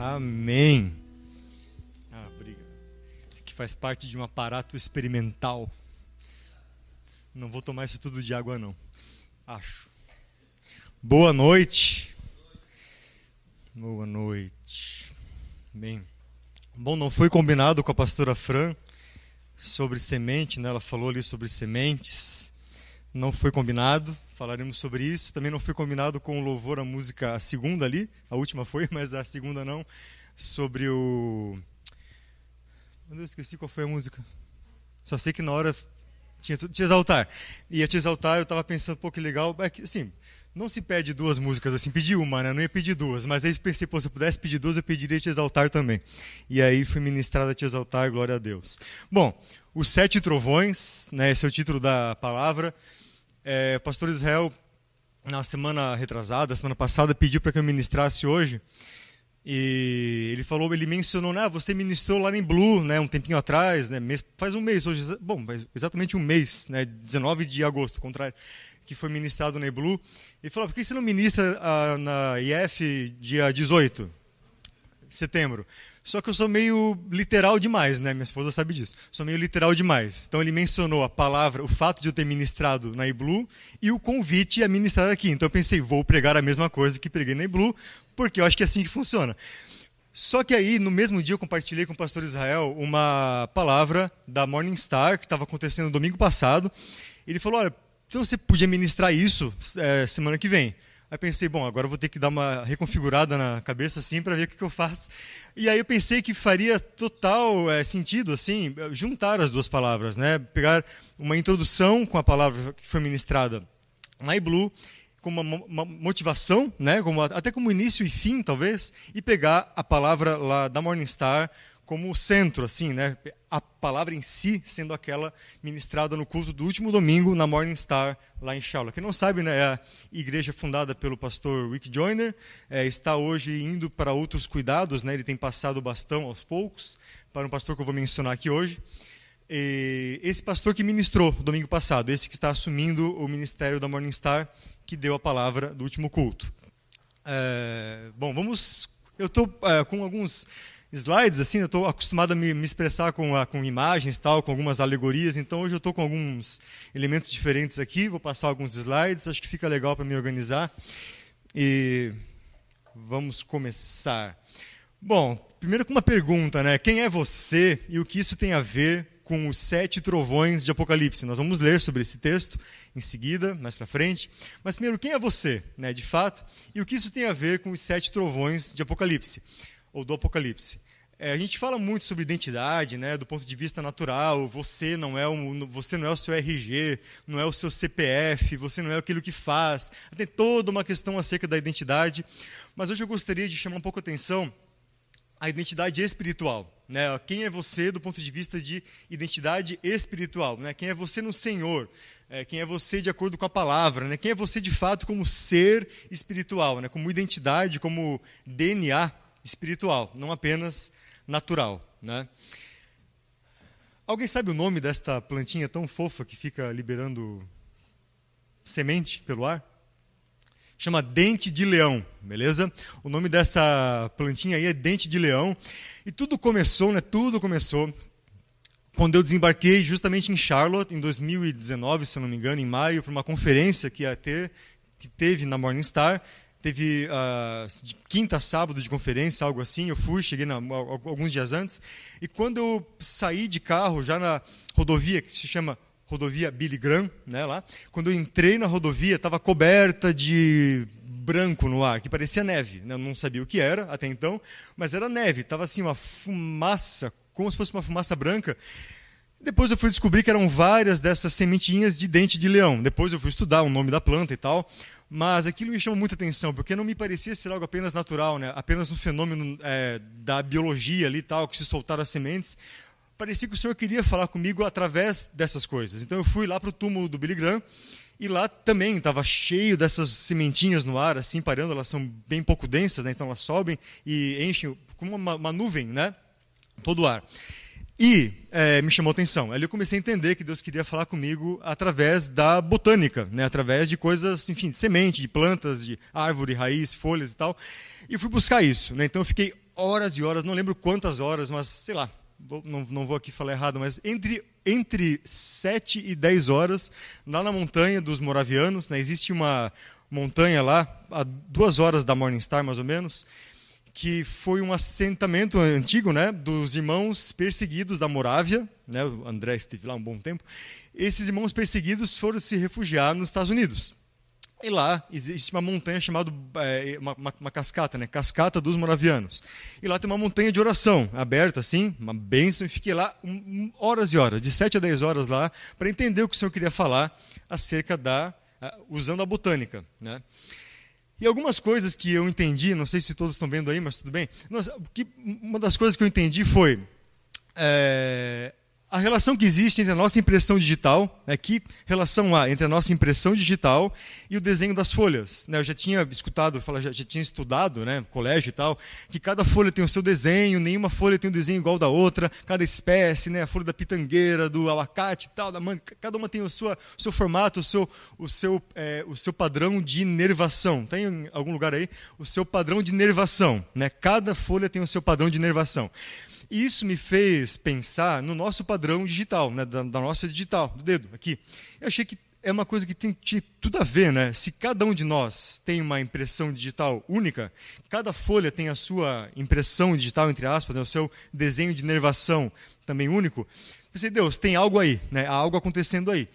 Amém. Ah, obrigado. Que faz parte de um aparato experimental. Não vou tomar isso tudo de água, não. Acho. Boa noite. Boa noite. Bem. Bom, não foi combinado com a pastora Fran sobre semente, né? Ela falou ali sobre sementes. Não foi combinado falaremos sobre isso. Também não foi combinado com o louvor a música, a segunda ali, a última foi, mas a segunda não, sobre o. Meu Deus, esqueci qual foi a música. Só sei que na hora tinha te exaltar. E a te exaltar, eu estava pensando, pô, que legal. É que, assim, não se pede duas músicas assim, pedi uma, né? Não ia pedir duas, mas aí pensei, pô, se eu pudesse pedir duas, eu pediria te exaltar também. E aí fui ministrada a te exaltar, glória a Deus. Bom, os sete trovões, né? Esse é o título da palavra. É, o pastor Israel, na semana retrasada, semana passada, pediu para que eu ministrasse hoje. E ele falou, ele mencionou, né, você ministrou lá em Blue, né, um tempinho atrás, né, mês, faz um mês hoje, bom, exatamente um mês, né, 19 de agosto, contrário, que foi ministrado na Blue. Ele falou, por que você não ministra ah, na IF dia 18 de setembro? Só que eu sou meio literal demais, né? Minha esposa sabe disso. Sou meio literal demais. Então ele mencionou a palavra, o fato de eu ter ministrado na Iblu e o convite a ministrar aqui. Então eu pensei, vou pregar a mesma coisa que preguei na Iblu, porque eu acho que é assim que funciona. Só que aí, no mesmo dia, eu compartilhei com o pastor Israel uma palavra da Morning Star, que estava acontecendo no domingo passado. Ele falou: Olha, então você podia ministrar isso é, semana que vem. Aí pensei, bom, agora vou ter que dar uma reconfigurada na cabeça assim para ver o que, que, eu faço. E aí eu pensei que faria total é, sentido assim juntar as duas palavras, né? Pegar uma introdução com a palavra que foi ministrada na iBlue com uma, uma, motivação, né? Como, até como início e fim, talvez, e pegar a palavra lá da Morningstar como centro, assim, né? A palavra em si sendo aquela ministrada no culto do último domingo na Morning Star lá em Charlotte. Quem não sabe, né, é a igreja fundada pelo pastor Rick Joyner, é, está hoje indo para outros cuidados, né? Ele tem passado o bastão aos poucos para um pastor que eu vou mencionar aqui hoje. E esse pastor que ministrou domingo passado, esse que está assumindo o ministério da Morning Star, que deu a palavra do último culto. É, bom, vamos. Eu estou é, com alguns slides, assim, eu estou acostumado a me, me expressar com, a, com imagens, tal, com algumas alegorias, então hoje eu estou com alguns elementos diferentes aqui, vou passar alguns slides, acho que fica legal para me organizar. E vamos começar. Bom, primeiro com uma pergunta, né? Quem é você e o que isso tem a ver com os sete trovões de Apocalipse? Nós vamos ler sobre esse texto em seguida, mais para frente. Mas primeiro, quem é você, né, de fato, e o que isso tem a ver com os sete trovões de Apocalipse? Ou do Apocalipse. É, a gente fala muito sobre identidade, né, do ponto de vista natural. Você não é você não é o seu RG, não é o seu CPF, você não é aquilo que faz. Tem toda uma questão acerca da identidade. Mas hoje eu gostaria de chamar um pouco a atenção a identidade espiritual. Né? Quem é você do ponto de vista de identidade espiritual? Né? Quem é você no Senhor? É, quem é você de acordo com a palavra? Né? Quem é você de fato como ser espiritual? Né? Como identidade, como DNA espiritual, não apenas natural. Né? Alguém sabe o nome desta plantinha tão fofa que fica liberando semente pelo ar? Chama dente de leão, beleza? O nome dessa plantinha aí é dente de leão. E tudo começou, né? Tudo começou quando eu desembarquei justamente em Charlotte em 2019, se não me engano, em maio, para uma conferência que ia ter, que teve na Morningstar teve uh, quinta a sábado de conferência, algo assim. Eu fui, cheguei na, alguns dias antes. E quando eu saí de carro, já na rodovia que se chama rodovia Billy Graham, né, lá, quando eu entrei na rodovia, estava coberta de branco no ar, que parecia neve. Né? Eu não sabia o que era até então, mas era neve. Estava assim uma fumaça, como se fosse uma fumaça branca. Depois eu fui descobrir que eram várias dessas sementinhas de dente de leão. Depois eu fui estudar o nome da planta e tal. Mas aquilo me chamou muita atenção, porque não me parecia ser algo apenas natural, né? apenas um fenômeno é, da biologia ali tal, que se soltaram as sementes. Parecia que o Senhor queria falar comigo através dessas coisas. Então eu fui lá para o túmulo do Billy Graham, e lá também estava cheio dessas sementinhas no ar, assim, parando, elas são bem pouco densas, né? então elas sobem e enchem como uma, uma nuvem, né? todo o ar. E é, me chamou atenção. Ali eu comecei a entender que Deus queria falar comigo através da botânica, né? através de coisas, enfim, de semente, de plantas, de árvore, raiz, folhas e tal. E fui buscar isso. Né? Então eu fiquei horas e horas, não lembro quantas horas, mas sei lá, vou, não, não vou aqui falar errado, mas entre, entre 7 e 10 horas, lá na montanha dos Moravianos, né, existe uma montanha lá, a duas horas da Morningstar mais ou menos, que foi um assentamento antigo né, dos irmãos perseguidos da Morávia, né, o André esteve lá um bom tempo, esses irmãos perseguidos foram se refugiar nos Estados Unidos. E lá existe uma montanha chamada, é, uma, uma, uma, cascata, né? Cascata dos Moravianos. E lá tem uma montanha de oração, aberta assim, uma bênção, e fiquei lá um, horas e horas, de 7 a 10 horas lá, para entender o que o Senhor queria falar acerca da, uh, usando a botânica, né? E algumas coisas que eu entendi, não sei se todos estão vendo aí, mas tudo bem. Nossa, que, uma das coisas que eu entendi foi é, a relação que existe entre a nossa impressão digital, né, que relação há entre a nossa impressão digital e o desenho das folhas. Né, eu já tinha escutado, já, já tinha estudado, né, colégio e tal, que cada folha tem o seu desenho, nenhuma folha tem um desenho igual da outra, cada espécie, né, a folha da pitangueira, do abacate e tal, da manga, cada uma tem o, sua, o seu formato, o seu, o, seu, é, o seu padrão de nervação. Tem em algum lugar aí? O seu padrão de nervação. Né, cada folha tem o seu padrão de nervação. E isso me fez pensar no nosso padrão digital, né, da, da, nossa digital, do dedo, aqui. Eu achei que é uma coisa que tem, tinha tudo a ver, né? Se cada um de nós tem uma impressão digital única, cada folha tem a sua impressão digital, entre aspas, né, o seu desenho de nervação também único. Pensei, Deus, tem algo aí, né? há algo acontecendo aí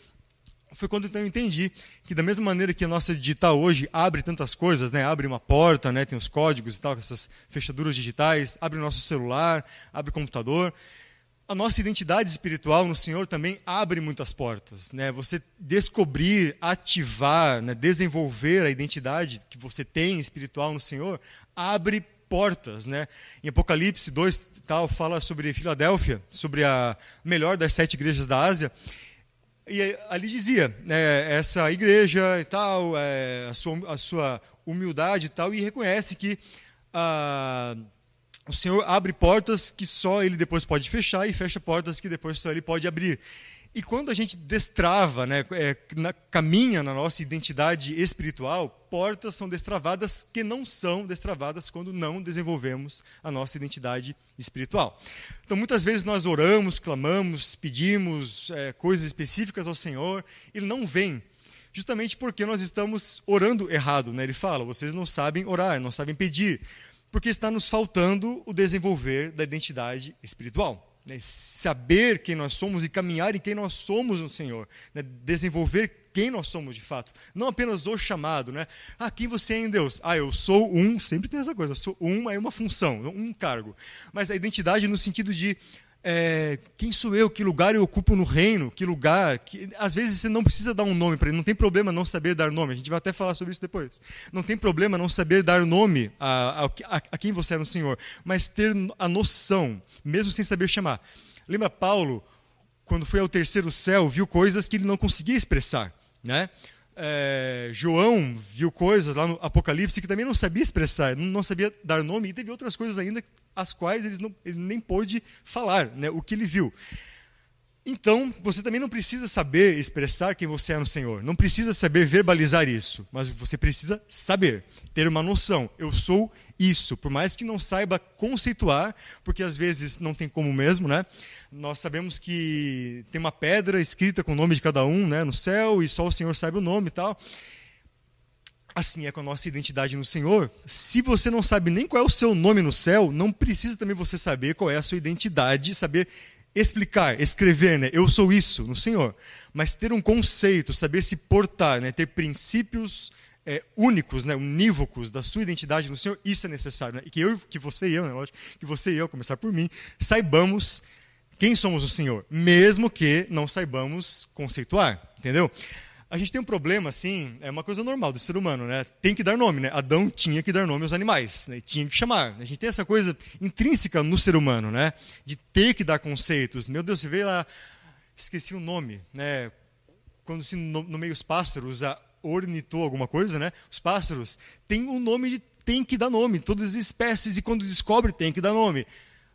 foi quando então eu entendi que da mesma maneira que a nossa digital hoje abre tantas coisas, né, abre uma porta, né, tem os códigos e tal, essas fechaduras digitais, abre o nosso celular, abre o computador, a nossa identidade espiritual no Senhor também abre muitas portas, né? Você descobrir, ativar, né, desenvolver a identidade que você tem espiritual no Senhor abre portas, né? Em Apocalipse 2 tal fala sobre Filadélfia, sobre a melhor das sete igrejas da Ásia. E ali dizia, né, essa igreja e tal, é, a, sua, a, sua, humildade e tal, e reconhece que ah, o Senhor abre portas que só Ele depois pode fechar e fecha portas que depois só Ele pode abrir. E quando a gente destrava, né, é, na, caminha na nossa identidade espiritual, portas são destravadas que não são destravadas quando não desenvolvemos a nossa identidade espiritual. Então, muitas vezes nós oramos, clamamos, pedimos é, coisas específicas ao Senhor, Ele não vem, justamente porque nós estamos orando errado. Né? Ele fala: vocês não sabem orar, não sabem pedir, porque está nos faltando o desenvolver da identidade espiritual né, saber quem nós somos e caminhar em quem nós somos no Senhor, né, desenvolver quem nós somos de fato, não apenas o chamado, né? Ah, quem você é em Deus? Ah, eu sou um, sempre tem essa coisa, sou um é uma função, um cargo, mas a identidade no sentido de é, quem sou eu, que lugar eu ocupo no reino, que lugar. Que, às vezes você não precisa dar um nome para ele, não tem problema não saber dar nome, a gente vai até falar sobre isso depois. Não tem problema não saber dar nome a, a, a quem você é no Senhor, mas ter a noção, mesmo sem saber chamar. Lembra Paulo, quando foi ao terceiro céu, viu coisas que ele não conseguia expressar. Né? É, João viu coisas lá no Apocalipse que também não sabia expressar, não, sabia dar nome, e teve outras coisas ainda as quais ele, não, ele nem pôde falar né, o que ele viu. Então, você também não precisa saber expressar quem você é no Senhor, não precisa saber verbalizar isso, mas você precisa saber, ter uma noção. Eu sou isso, por mais que não saiba conceituar, porque às vezes não tem como mesmo, né? Nós sabemos que tem uma pedra escrita com o nome de cada um, né, no céu, e só o Senhor sabe o nome e tal. Assim é com a nossa identidade no Senhor. Se você não sabe nem qual é o seu nome no céu, não precisa também você saber qual é a sua identidade, saber explicar, escrever, né? Eu sou isso no Senhor. Mas ter um conceito, saber se portar, né? Ter princípios é, únicos, né, unívocos da sua identidade no Senhor, isso é necessário. Né? E que eu, que você e eu, né, lógico, que você e eu, começar por mim, saibamos quem somos o Senhor, mesmo que não saibamos conceituar, entendeu? A gente tem um problema, assim, é uma coisa normal do ser humano, né? Tem que dar nome, né? Adão tinha que dar nome aos animais, né? tinha que chamar. A gente tem essa coisa intrínseca no ser humano, né? De ter que dar conceitos. Meu Deus, você vê lá, esqueci o nome, né? Quando se nomeia os pássaros, a ornitou alguma coisa, né? Os pássaros têm um nome de tem que dar nome, todas as espécies, e quando descobre, tem que dar nome.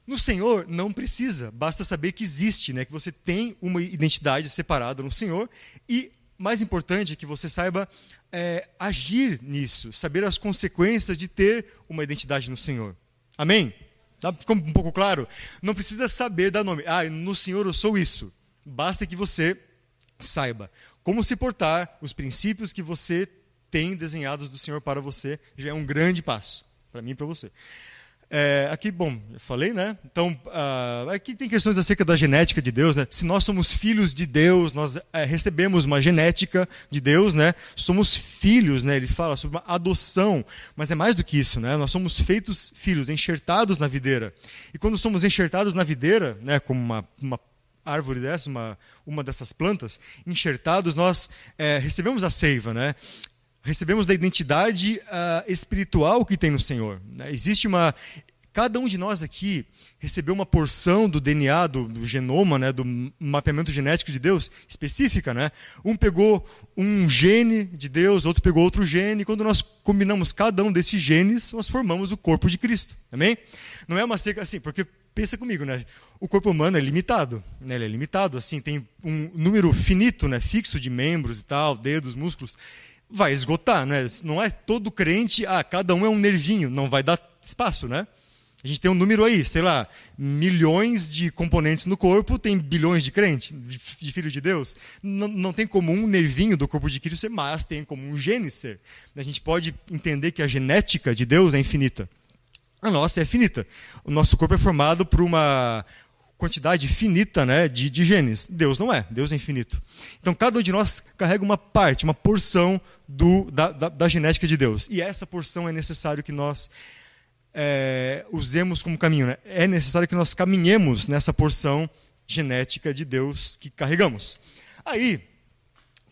No Senhor, não precisa, basta saber que existe, né? que você tem uma identidade separada no Senhor, e mais importante é que você saiba é, agir nisso, saber as consequências de ter uma identidade no Senhor. Amém? Tá? Ficou um pouco claro? Não precisa saber dar nome. Ah, no Senhor eu sou isso. Basta que você saiba como se portar, os princípios que você tem desenhados do Senhor para você, já é um grande passo, para mim e para você. É, aqui, bom, eu falei, né? Então, uh, aqui tem questões acerca da genética de Deus, né? Se nós somos filhos de Deus, nós é, recebemos uma genética de Deus, né? Somos filhos, né? Ele fala sobre uma adoção, mas é mais do que isso, né? Nós somos feitos filhos, enxertados na videira. E quando somos enxertados na videira, né? Como uma, uma árvore dessa, uma, uma dessas plantas, enxertados, nós é, recebemos a seiva, né? recebemos da identidade uh, espiritual que tem no Senhor. Né? Existe uma. Cada um de nós aqui recebeu uma porção do DNA, do, do, genoma, né, do mapeamento genético de Deus específica. Né? Um pegou um gene de Deus, outro pegou outro gene. Quando nós combinamos cada um desses genes, nós formamos o corpo de Cristo. Amém? Não é uma seca assim, porque pensa comigo, né? O corpo humano é limitado, né? Ele é limitado, assim, tem um número finito, né, fixo de membros e tal, dedos, músculos vai esgotar, né? Não é todo crente, ah, cada um é um nervinho, não vai dar espaço, né? A gente tem um número aí, sei lá, milhões de componentes no corpo, tem bilhões de crentes, de, filhos de Deus. Não, não tem como um nervinho do corpo de Cristo ser, mas tem como um gene ser. A gente pode entender que a genética de Deus é infinita. A nossa é finita. O nosso corpo é formado por uma quantidade finita né, de, de genes. Deus não é, Deus é infinito. Então, cada um de nós carrega uma parte, uma porção do, da, da, da genética de Deus. E essa porção é necessário que nós é, usemos como caminho. Né? É necessário que nós caminhemos nessa porção genética de Deus que carregamos. Aí,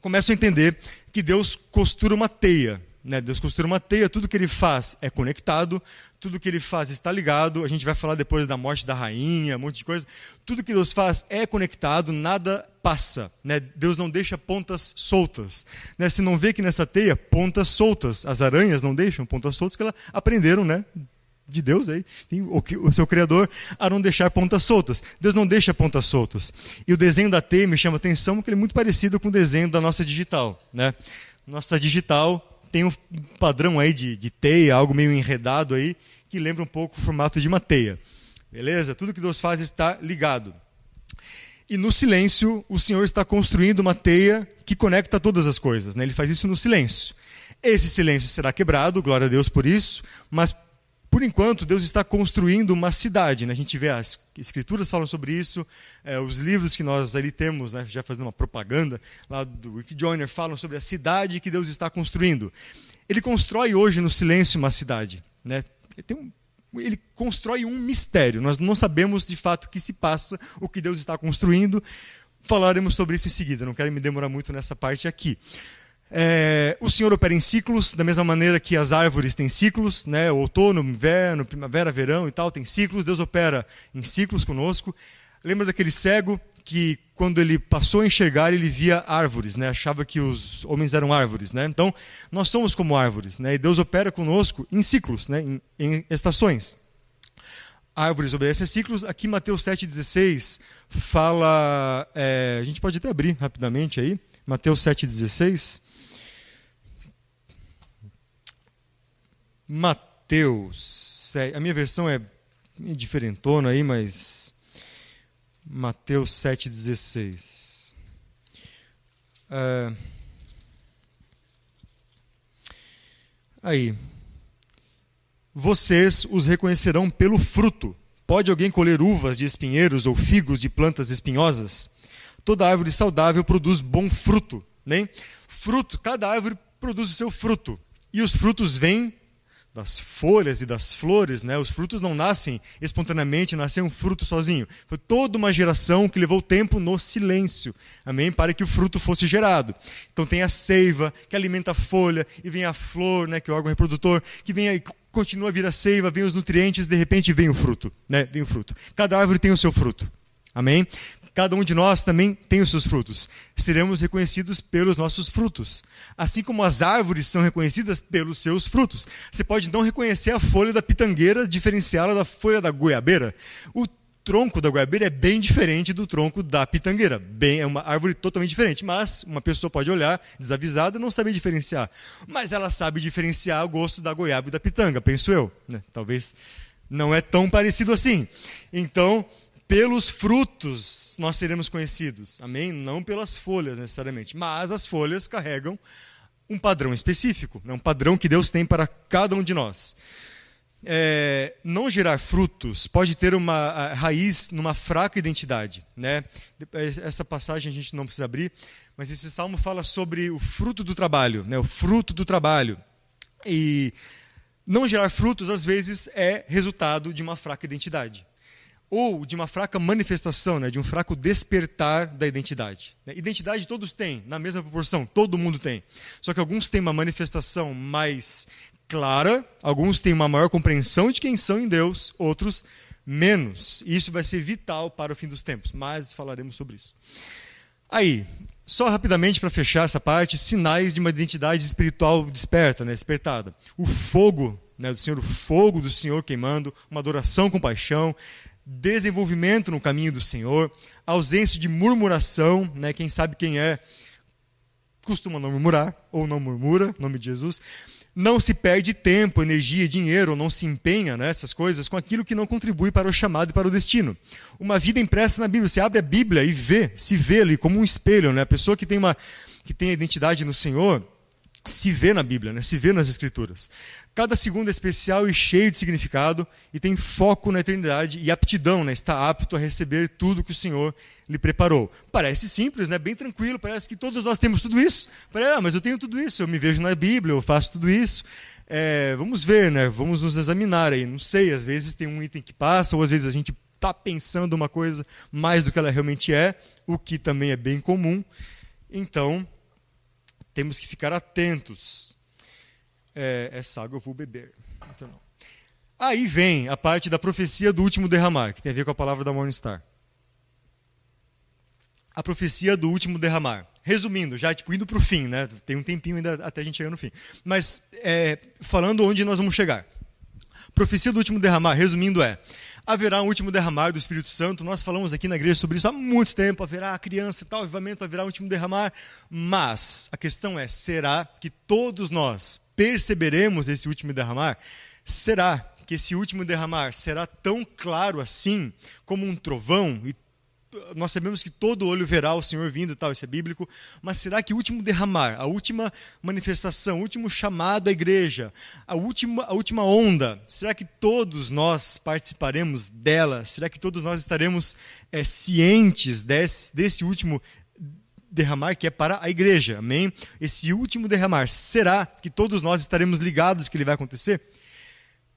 começo a entender que Deus costura uma teia. Né? Deus costura uma teia, tudo que ele faz é conectado, tudo que ele faz está ligado. A gente vai falar depois da morte da rainha, um monte de coisa. Tudo que Deus faz é conectado, nada passa. Né? Deus não deixa pontas soltas. Né? Se não vê que nessa teia, pontas soltas. As aranhas não deixam pontas soltas, que elas aprenderam né? de Deus aí, o, seu Criador, a não deixar pontas soltas. Deus não deixa pontas soltas. E o desenho da teia me chama atenção porque ele é muito parecido com o desenho da nossa digital. Né? Nossa digital tem um padrão aí de, de teia, algo meio enredado aí, que lembra um pouco o formato de uma teia. Beleza? Tudo que Deus faz está ligado. E no silêncio, o Senhor está construindo uma teia que conecta todas as coisas. Né? Ele faz isso no silêncio. Esse silêncio será quebrado, glória a Deus por isso, mas por enquanto, Deus está construindo uma cidade. Né? A gente vê as escrituras falam sobre isso, é, os livros que nós ali temos, né, já fazendo uma propaganda lá do Rick Joyner, falam sobre a cidade que Deus está construindo. Ele constrói hoje no silêncio uma cidade. Né? Um, ele constrói um mistério. Nós não sabemos de fato o que se passa, o que Deus está construindo. Falaremos sobre isso em seguida, não quero me demorar muito nessa parte aqui. É, o Senhor opera em ciclos, da mesma maneira que as árvores têm ciclos, né? outono, inverno, primavera, verão e tal, tem ciclos. Deus opera em ciclos conosco. Lembra daquele cego que, quando ele passou a enxergar, ele via árvores, né? achava que os homens eram árvores. Né? Então, nós somos como árvores, né? e Deus opera conosco em ciclos, né? em, em estações. Árvores obedecem a ciclos. Aqui, Mateus 7,16 fala. É, a gente pode até abrir rapidamente aí. Mateus 7,16. Mateus, a minha versão é diferentona aí, mas Mateus 7,16. É, aí. Vocês os reconhecerão pelo fruto. Pode alguém colher uvas de espinheiros ou figos de plantas espinhosas? Toda árvore saudável produz bom fruto. Né? Fruto, cada árvore produz o seu fruto. E os frutos vêm das folhas e das flores, né? Os frutos não nascem espontaneamente, nasceu um fruto sozinho. Foi toda uma geração que levou tempo no silêncio, amém, para que o fruto fosse gerado. Então tem a seiva que alimenta a folha e vem a flor, né, que é o órgão reprodutor, que vem aí continua a vir a seiva, vem os nutrientes, de repente vem o fruto, né? Vem o fruto. Cada árvore tem o seu fruto. Amém? Cada um de nós também tem os seus frutos. Seremos reconhecidos pelos nossos frutos. Assim como as árvores são reconhecidas pelos seus frutos. Você pode não reconhecer a folha da pitangueira, diferenciá-la da folha da goiabeira. O tronco da goiabeira é bem diferente do tronco da pitangueira. Bem, é uma árvore totalmente diferente, mas uma pessoa pode olhar desavisada e não saber diferenciar. Mas ela sabe diferenciar o gosto da goiaba e da pitanga, penso eu. Né? Talvez Não é tão parecido assim. Então, pelos frutos nós seremos conhecidos. Amém? Não pelas folhas necessariamente. Mas as folhas carregam um padrão específico, né? um padrão que Deus tem para cada um de nós. É, não gerar frutos pode ter uma raiz numa fraca identidade. Né? Essa passagem a gente não precisa abrir, mas esse salmo fala sobre o fruto do trabalho, né? o fruto do trabalho. E não gerar frutos, às vezes, é resultado de uma fraca identidade ou de uma fraca manifestação, né, de um fraco despertar da identidade. Né? Identidade todos têm, na mesma proporção, todo mundo tem. Só que alguns têm uma manifestação mais clara, alguns têm uma maior compreensão de quem são em Deus, outros menos. E isso vai ser vital para o fim dos tempos, mas falaremos sobre isso. Aí, só rapidamente para fechar essa parte, sinais de uma identidade espiritual desperta, né, despertada. O fogo né, do Senhor, o fogo do Senhor queimando, uma adoração com paixão, desenvolvimento no caminho do Senhor, ausência de murmuração, né? Quem sabe quem é costuma não murmurar ou não murmura, nome de Jesus. Não se perde tempo, energia, dinheiro, ou não se empenha nessas coisas com aquilo que não contribui para o chamado e para o destino. Uma vida impressa na Bíblia, você abre a Bíblia e vê, se vê ali como um espelho, né? A pessoa que tem uma que tem a identidade no Senhor, se vê na Bíblia, né? se vê nas Escrituras. Cada segundo é especial e cheio de significado e tem foco na eternidade e aptidão, né? está apto a receber tudo que o Senhor lhe preparou. Parece simples, né? bem tranquilo, parece que todos nós temos tudo isso. Parece, ah, mas eu tenho tudo isso, eu me vejo na Bíblia, eu faço tudo isso. É, vamos ver, né? vamos nos examinar aí. Não sei, às vezes tem um item que passa, ou às vezes a gente está pensando uma coisa mais do que ela realmente é, o que também é bem comum. Então, temos que ficar atentos. É, essa água eu vou beber. Então, não. Aí vem a parte da profecia do último derramar, que tem a ver com a palavra da Morningstar. A profecia do último derramar. Resumindo, já tipo, indo para o fim, né? tem um tempinho ainda até a gente chegar no fim. Mas é, falando onde nós vamos chegar. Profecia do último derramar, resumindo, é: haverá um último derramar do Espírito Santo. Nós falamos aqui na igreja sobre isso há muito tempo. Haverá a criança e tal, avivamento, haverá um último derramar. Mas a questão é: será que todos nós perceberemos esse último derramar? Será que esse último derramar será tão claro assim como um trovão e nós sabemos que todo olho verá o Senhor vindo tal, isso é bíblico, mas será que o último derramar, a última manifestação, o último chamado à igreja, a última, a última onda, será que todos nós participaremos dela? Será que todos nós estaremos é, cientes desse, desse último derramar que é para a igreja? Amém? Esse último derramar, será que todos nós estaremos ligados que ele vai acontecer?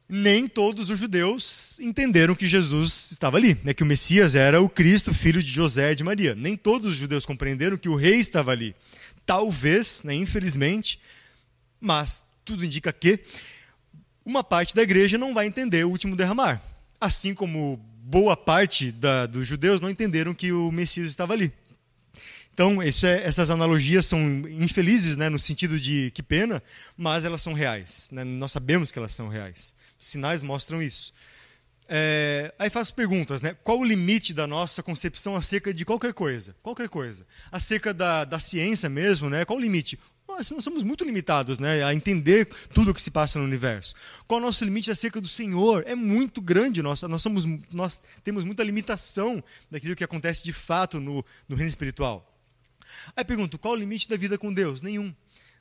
nem todos os judeus entenderam que Jesus estava ali, né, que o Messias era o Cristo, filho de José e de Maria. Nem todos os judeus compreenderam que o rei estava ali. Talvez, né, infelizmente, mas tudo indica que uma parte da igreja não vai entender o último derramar. Assim como boa parte da, dos judeus não entenderam que o Messias estava ali. Então, é, essas analogias são infelizes, né, no sentido de que pena, mas elas são reais. Né? Nós sabemos que elas são reais. Os sinais mostram isso. É, aí faço perguntas, né? Qual o limite da nossa concepção acerca de qualquer coisa? Qualquer coisa. Acerca da, da ciência mesmo, né? Qual o limite? Nós, nós somos muito limitados né, a entender tudo o que se passa no universo. Qual o nosso limite acerca do Senhor? É muito grande. Nós, nós, somos, nós temos muita limitação daquilo que acontece de fato no, no reino espiritual. Aí pergunto, qual o limite da vida com Deus? Nenhum.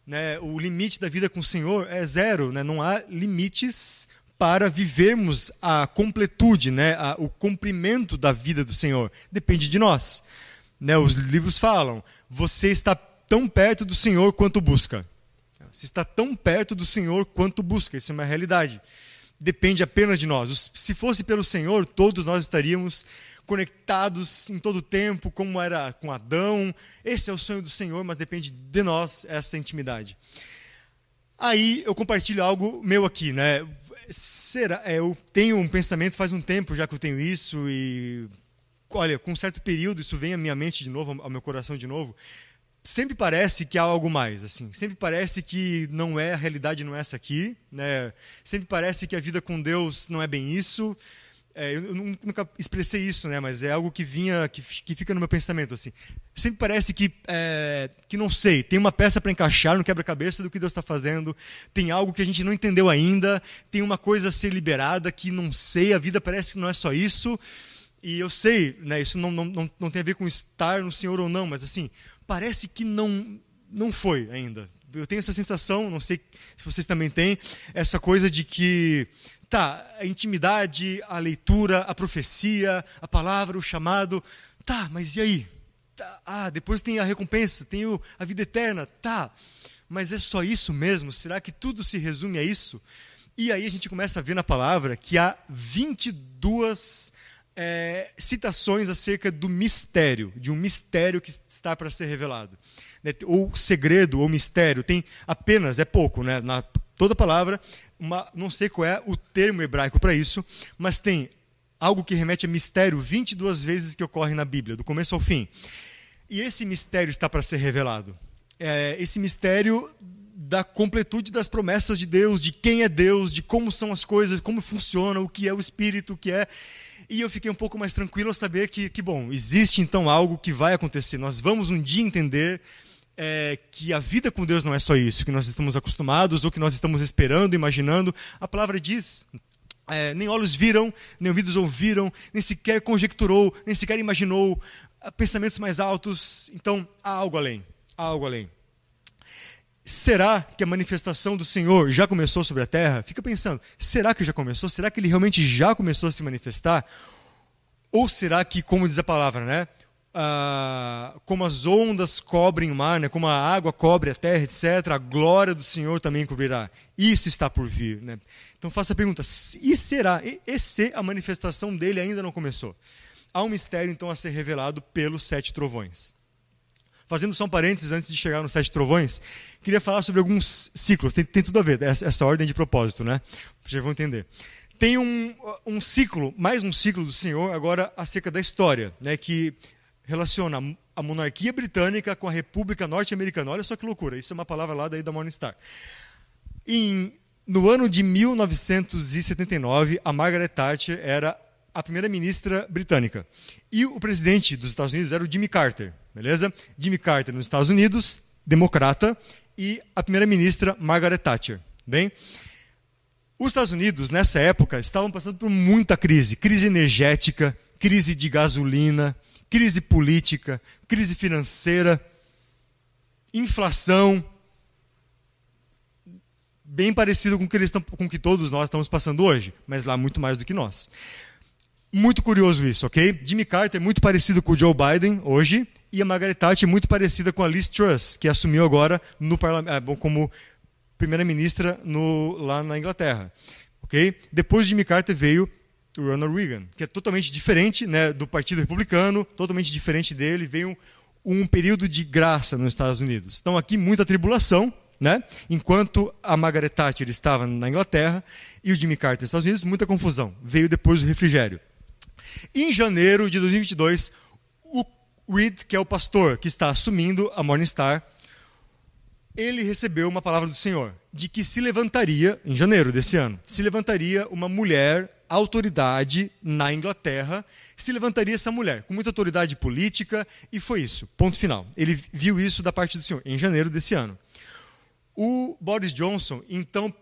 Né? O limite da vida com o Senhor é zero. Né? Não há limites para vivermos a completude, né? A, o cumprimento da vida do Senhor. Depende de nós. Né? Os livros falam, você está tão perto do Senhor quanto busca. Você está tão perto do Senhor quanto busca. Isso é uma realidade. Depende apenas de nós. Se fosse pelo Senhor, todos nós estaríamos conectados em todo o tempo, como era com Adão. Esse é o sonho do Senhor, mas depende de nós essa intimidade. Aí eu compartilho algo meu aqui, né? Será? É, eu tenho um pensamento faz um tempo já que eu tenho isso e olha, com um certo período isso vem à minha mente de novo, ao meu coração de novo. Sempre parece que há algo mais, assim. Sempre parece que não é a realidade não é essa aqui, né? Sempre parece que a vida com Deus não é bem isso é, eu nunca expressei isso, né? Mas é algo que vinha, que, que fica no meu pensamento assim. Sempre parece que, é, que não sei, tem uma peça para encaixar no quebra-cabeça do que Deus está fazendo. Tem algo que a gente não entendeu ainda. Tem uma coisa a ser liberada que não sei. A vida parece que não é só isso. E eu sei, né? Isso não, não, não, não tem a ver com estar no Senhor ou não, mas assim parece que não não foi ainda. Eu tenho essa sensação, não sei se vocês também têm, essa coisa de que Tá, a intimidade, a leitura, a profecia, a palavra, o chamado. Tá, mas e aí? Tá, ah, depois tem a recompensa, tem o, a vida eterna. Tá, mas é só isso mesmo? Será que tudo se resume a isso? E aí a gente começa a ver na palavra que há 22 é, citações acerca do mistério, de um mistério que está para ser revelado. Né? Ou segredo, ou mistério. Tem apenas, é pouco, né? na toda palavra, uma, não sei qual é o termo hebraico para isso, mas tem algo que remete a mistério 22 vezes que ocorre na Bíblia, do começo ao fim. E esse mistério está para ser revelado. É, esse mistério da completude das promessas de Deus, de quem é Deus, de como são as coisas, como funciona, o que é o Espírito, o que é. E eu fiquei um pouco mais tranquilo ao saber que, que bom, existe então algo que vai acontecer. Nós vamos um dia entender é, que a vida com Deus não é só isso, que nós estamos acostumados ou que nós estamos esperando, imaginando. A palavra diz: é, nem olhos viram, nem ouvidos ouviram, nem sequer conjecturou, nem sequer imaginou pensamentos mais altos. Então, há algo além. Há algo além. Será que a manifestação do Senhor já começou sobre a terra? Fica pensando, será que já começou? Será que ele realmente já começou a se manifestar? Ou será que, como diz a palavra, né? Ah, como as ondas cobrem o mar, né, como a água cobre a terra, etc., a glória do Senhor também cobrirá. Isso está por vir. Né? Então faça a pergunta: e será? E, e se a manifestação dele ainda não começou? Há um mistério então a ser revelado pelos sete trovões. Fazendo só um parênteses antes de chegar nos sete trovões, queria falar sobre alguns ciclos, tem, tem tudo a ver, essa, essa ordem de propósito, né? Vocês vão entender tem um, um ciclo, mais um ciclo do Senhor, agora acerca da história, né, que relaciona a monarquia britânica com a república norte-americana. Olha só que loucura, isso é uma palavra lá daí da Morningstar. Em, no ano de 1979, a Margaret Thatcher era a primeira-ministra britânica. E o presidente dos Estados Unidos era o Jimmy Carter, beleza? Jimmy Carter nos Estados Unidos, democrata, e a primeira-ministra Margaret Thatcher. Bem, os Estados Unidos, nessa época, estavam passando por muita crise. Crise energética, crise de gasolina, crise política, crise financeira, inflação, bem parecido com o que, eles com o que todos nós estamos passando hoje, mas lá muito mais do que nós. Muito curioso isso, ok? Jimmy Carter é muito parecido com o Joe Biden hoje, e a Margaret Thatcher é muito parecida com a Liz Truss, que assumiu agora no parlamento, como primeira-ministra lá na Inglaterra. ok? Depois de Jimmy Carter veio do Ronald Reagan, que é totalmente diferente né, do Partido Republicano, totalmente diferente dele, veio um, um período de graça nos Estados Unidos. Então aqui muita tribulação, né? enquanto a Margaret Thatcher estava na Inglaterra e o Jimmy Carter nos Estados Unidos, muita confusão. Veio depois o refrigério. Em janeiro de 2022, o Reed, que é o pastor que está assumindo a Morningstar, ele recebeu uma palavra do Senhor de que se levantaria, em janeiro desse ano, se levantaria uma mulher autoridade na Inglaterra, se levantaria essa mulher, com muita autoridade política, e foi isso, ponto final. Ele viu isso da parte do Senhor, em janeiro desse ano. O Boris Johnson, então,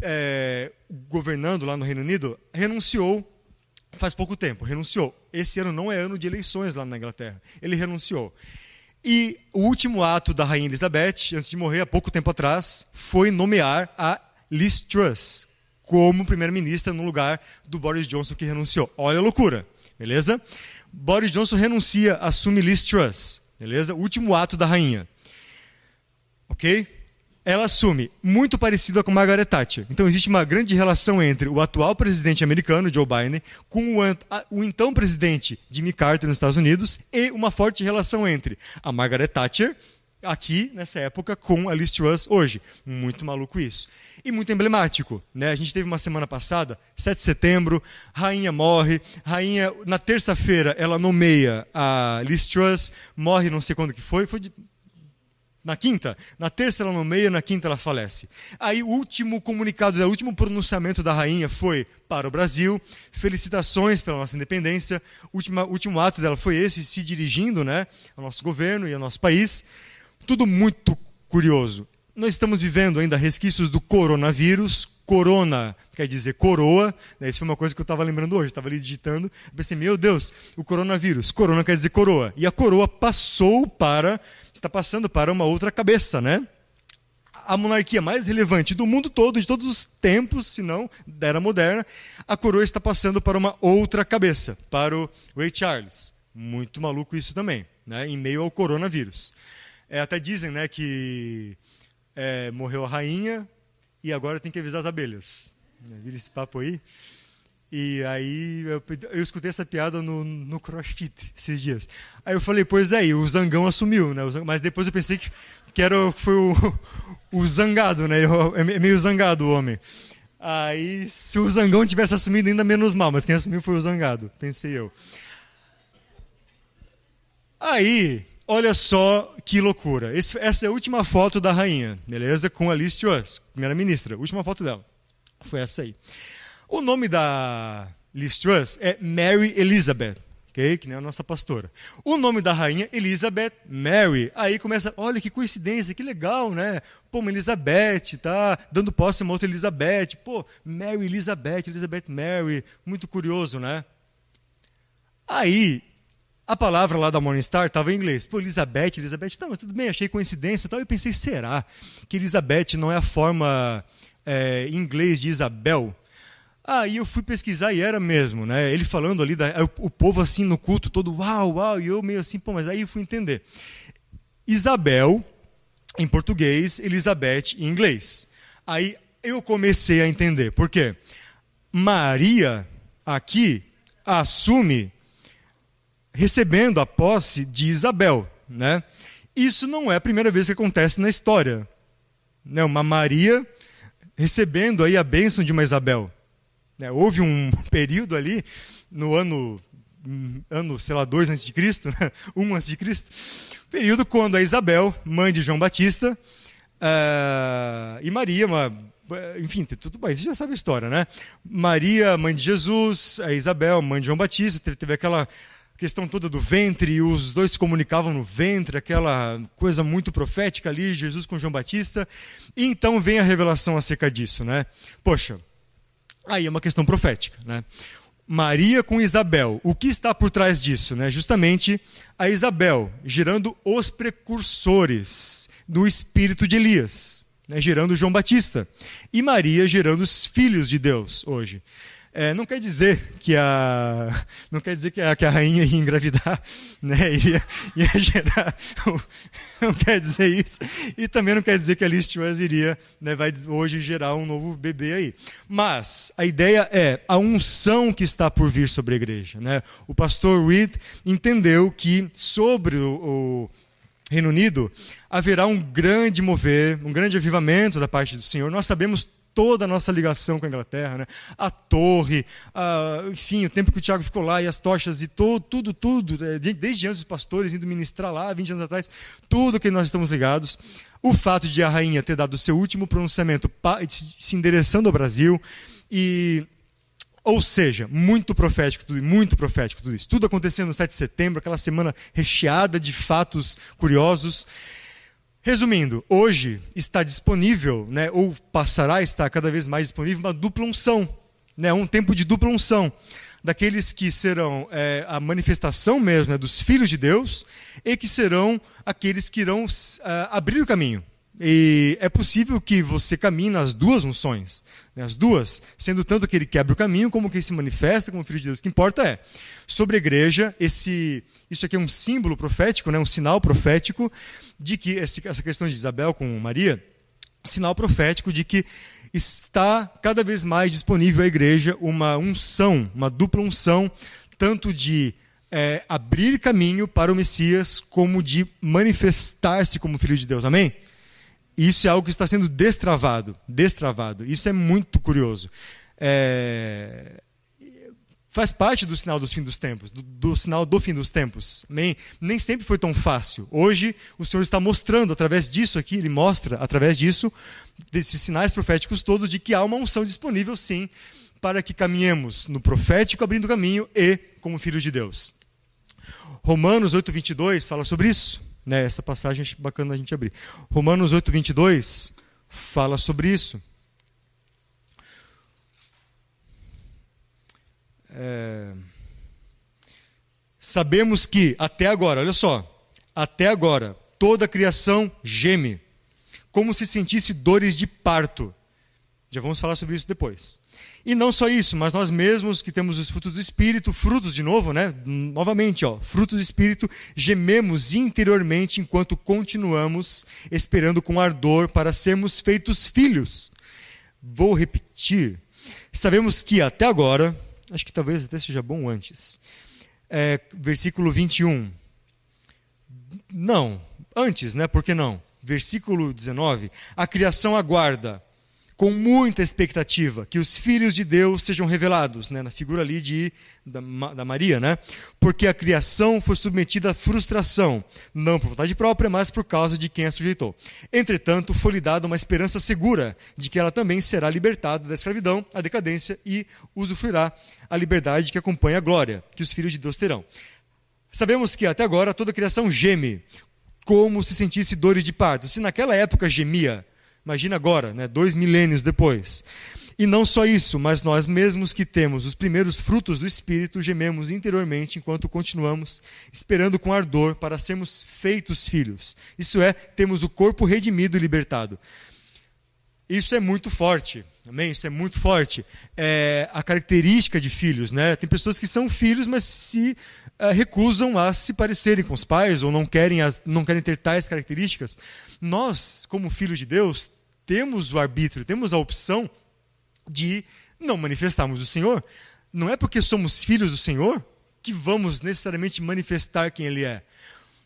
é, governando lá no Reino Unido, renunciou faz pouco tempo, renunciou. Esse ano não é ano de eleições lá na Inglaterra. Ele renunciou. E o último ato da Rainha Elizabeth, antes de morrer, há pouco tempo atrás, foi nomear a Liz Truss como primeira-ministra no lugar do Boris Johnson que renunciou. Olha a loucura, beleza? Boris Johnson renuncia, assume Liz Truss, beleza? Último ato da rainha. Ok? Ela assume, muito parecida com Margaret Thatcher. Então existe uma grande relação entre o atual presidente americano, Joe Biden, com o, o então presidente Jimmy Carter nos Estados Unidos e uma forte relação entre a Margaret Thatcher aqui nessa época com a Liz Truss hoje. Muito maluco isso. E muito emblemático. Né? A gente teve uma semana passada, 7 de setembro, rainha morre. Rainha, na terça-feira, ela nomeia a Liz Truss, morre não sei quando que foi, foi de Na quinta? Na terça ela nomeia, na quinta ela falece. Aí o último comunicado, o último pronunciamento da rainha foi para o Brasil. Felicitações pela nossa independência. O último, último ato dela foi esse, se dirigindo né, ao nosso governo e ao nosso país. Tudo muito curioso. Nós estamos vivendo ainda resquícios do coronavírus. Corona quer dizer coroa. Né? Isso foi uma coisa que eu estava lembrando hoje. Estava ali digitando. Pensei, meu Deus, o coronavírus. Corona quer dizer coroa. E a coroa passou para está passando para uma outra cabeça, né? A monarquia mais relevante do mundo todo, de todos os tempos, se não da era moderna, a coroa está passando para uma outra cabeça, para o Ray Charles. Muito maluco isso também, né? em meio ao coronavírus. É, até dizem né, que é, morreu a rainha e agora tem que avisar as abelhas. Vira esse papo aí. E aí eu, eu, escutei essa piada no, no CrossFit esses dias. Aí eu falei, pois é, o Zangão assumiu, né? Mas depois eu pensei que, que era, foi o, o Zangado, né? É meio zangado o homem. Aí, se o Zangão tivesse assumido, ainda menos mal, mas quem assumiu foi o Zangado, pensei eu. Aí, olha só que loucura. Esse, essa é a última foto da rainha, beleza? Com a Liz Truss, primeira-ministra. Última foto dela. Foi essa aí. O nome da Liz Truss é Mary Elizabeth, okay? que nem a nossa pastora. O nome da rainha, Elizabeth Mary. Aí começa, olha que coincidência, que legal, né? Pô, uma Elizabeth, tá dando posse a uma outra Elizabeth. Pô, Mary Elizabeth, Elizabeth Mary. Muito curioso, né? Aí, a palavra lá da Morningstar estava em inglês. Pô, Elizabeth, Elizabeth, mas tudo bem, achei coincidência. Tal. Eu pensei, será que Elizabeth não é a forma é, em inglês de Isabel? Aí eu fui pesquisar e era mesmo, né? Ele falando ali, da, o, povo assim no culto, todo uau, uau, e eu meio assim, pô, mas aí eu fui entender. Isabel, em português, Elizabeth em inglês. Aí eu comecei a entender. Por quê? Maria, aqui, assume recebendo a posse de Isabel, né? Isso não é a primeira vez que acontece na história. Né? Uma Maria recebendo aí a bênção de uma Isabel. Né? Houve um período ali, no ano, ano sei lá, 2 a.C., né? 1 a.C., período quando a Isabel, mãe de João Batista, uh, e Maria, uma, enfim, tudo bem, você já sabe a história, né? Maria, mãe de Jesus, a Isabel, mãe de João Batista, teve, teve aquela questão toda do ventre, e os dois se comunicavam no ventre, aquela coisa muito profética ali, Jesus com João Batista. E então vem a revelação acerca disso, né? Poxa, Aí é uma questão profética. Né? Maria com Isabel, o que está por trás disso? Né? Justamente a Isabel gerando os precursores do espírito de Elias, né? gerando João Batista, e Maria gerando os filhos de Deus hoje. É, não quer dizer que a não quer dizer que a, que a rainha ia engravidar, né? ia, ia gerar, não quer dizer isso e também não quer dizer que a Liz Truss iria, né, vai hoje gerar um novo bebê aí. Mas a ideia é a unção que está por vir sobre a igreja, né? O pastor Reed entendeu que sobre o, o Reino Unido haverá um grande mover, um grande avivamento da parte do Senhor. Nós sabemos toda a nossa ligação com a Inglaterra, né? a torre, a, enfim, o tempo que o Tiago ficou lá e as tochas e todo, tudo, tudo, é, desde antes dos pastores indo ministrar lá, 20 anos atrás, tudo que nós estamos ligados. O fato de a rainha ter dado o seu último pronunciamento se endereçando ao Brasil e ou seja, muito profético tudo, muito profético tudo isso. Tudo acontecendo no 7 de setembro, aquela semana recheada de fatos curiosos. Resumindo, hoje está disponível, né, ou passará a estar cada vez mais disponível, uma dupla unção, né, um tempo de dupla unção, daqueles que serão é, a manifestação mesmo né, dos filhos de Deus e que serão aqueles que irão uh, abrir o caminho e é possível que você caminhe nas duas unções, né, as duas, sendo tanto que ele quebra o caminho como que se manifesta como filho de Deus. O que importa é, sobre a igreja, esse, isso aqui é um símbolo profético, né, um sinal profético de que essa questão de Isabel com Maria, sinal profético de que está cada vez mais disponível à igreja uma unção, uma dupla unção, tanto de é, abrir caminho para o Messias, como de manifestar-se como filho de Deus. Amém? Isso é algo que está sendo destravado, destravado. Isso é muito curioso. É... Faz parte do sinal dos fim dos tempos, do, do, sinal do fim dos tempos. Nem, nem sempre foi tão fácil. Hoje, o Senhor está mostrando, através disso aqui, Ele mostra, através disso, desses sinais proféticos todos, de que há uma unção disponível, sim, para que caminhemos no profético, abrindo caminho, e como filhos de Deus. Romanos 8, 22 fala sobre isso. Né? Essa passagem é bacana a gente abrir. Romanos 8, 22 fala sobre isso. É... Sabemos que, até agora, olha só, até agora, toda a criação geme, como se sentisse dores de parto. Já vamos falar sobre isso depois. E não só isso, mas nós mesmos que temos os frutos do Espírito, frutos de novo, né? Novamente, ó, frutos do Espírito, gememos interiormente enquanto continuamos esperando com ardor para sermos feitos filhos. Vou repetir. Sabemos que até agora, acho que talvez até seja bom antes, é, versículo 21. Não, antes, né? Por que não? Versículo 19. A criação aguarda com muita expectativa que os filhos de Deus sejam revelados, né, na figura ali de, da, da, Maria, né? porque a criação foi submetida à frustração, não por vontade própria, mas por causa de quem a sujeitou. Entretanto, foi lhe dada uma esperança segura de que ela também será libertada da escravidão, a decadência e usufruirá a liberdade que acompanha a glória que os filhos de Deus terão. Sabemos que até agora toda a criação geme, como se sentisse dores de parto. Se naquela época gemia, Imagina agora, né, dois milênios depois. E não só isso, mas nós mesmos que temos os primeiros frutos do Espírito gememos interiormente enquanto continuamos esperando com ardor para sermos feitos filhos. Isso é, temos o corpo redimido e libertado. Isso é muito forte, amém? Isso é muito forte. É a característica de filhos, né? Tem pessoas que são filhos, mas se uh, recusam a se parecerem com os pais ou não querem, as, não querem ter tais características. Nós, como filhos de Deus, temos o arbítrio, temos a opção de não manifestarmos o Senhor. Não é porque somos filhos do Senhor que vamos necessariamente manifestar quem Ele é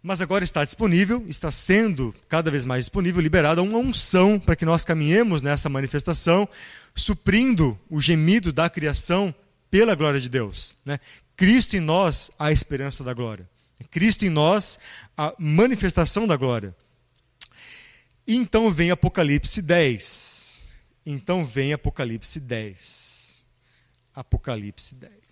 mas agora está disponível, está sendo cada vez mais disponível, liberada uma unção para que nós caminhemos nessa manifestação, suprindo o gemido da criação pela glória de Deus. Né? Cristo em nós, a esperança da glória. Cristo em nós, a manifestação da glória. E então vem Apocalipse 10. Então vem Apocalipse 10. Apocalipse 10.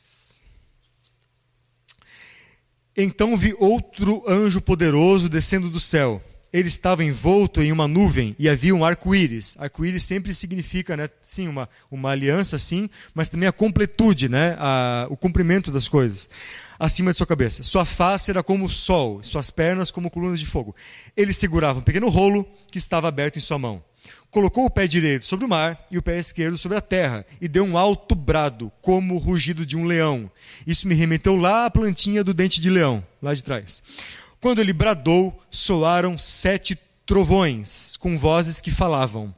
Então vi outro anjo poderoso descendo do céu. Ele estava envolto em uma nuvem e havia um arco-íris. Arco-íris sempre significa, né, sim, uma, uma aliança, sim, mas também a completude, né, a, o cumprimento das coisas acima de sua cabeça. Sua face era como o sol, suas pernas como colunas de fogo. Ele segurava um pequeno rolo que estava aberto em sua mão colocou o pé direito sobre o mar e o pé esquerdo sobre a terra, e deu um alto brado, como o rugido de um leão. Isso me remeteu lá à plantinha do dente de leão, lá de trás. Quando ele bradou, soaram sete trovões, com vozes que falavam.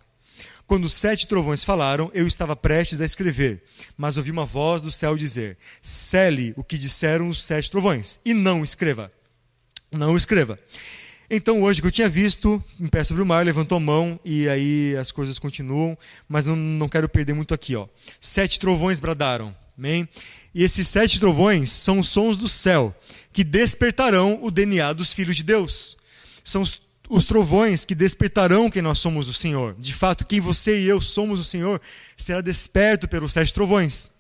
Quando os sete trovões falaram, eu estava prestes a escrever, mas ouvi uma voz do céu dizer: Cele o que disseram os sete trovões, e não escreva. Não escreva. Então o que eu tinha visto, em pé sobre o mar, levantou a mão e aí as coisas continuam, mas não, não quero perder muito aqui. Ó. Sete trovões bradaram. Amém? E esses sete trovões são os sons do céu, que despertarão o DNA dos filhos de Deus. São os, os trovões que despertarão quem nós somos o Senhor. De fato, quem você e eu somos o Senhor será desperto pelos sete trovões.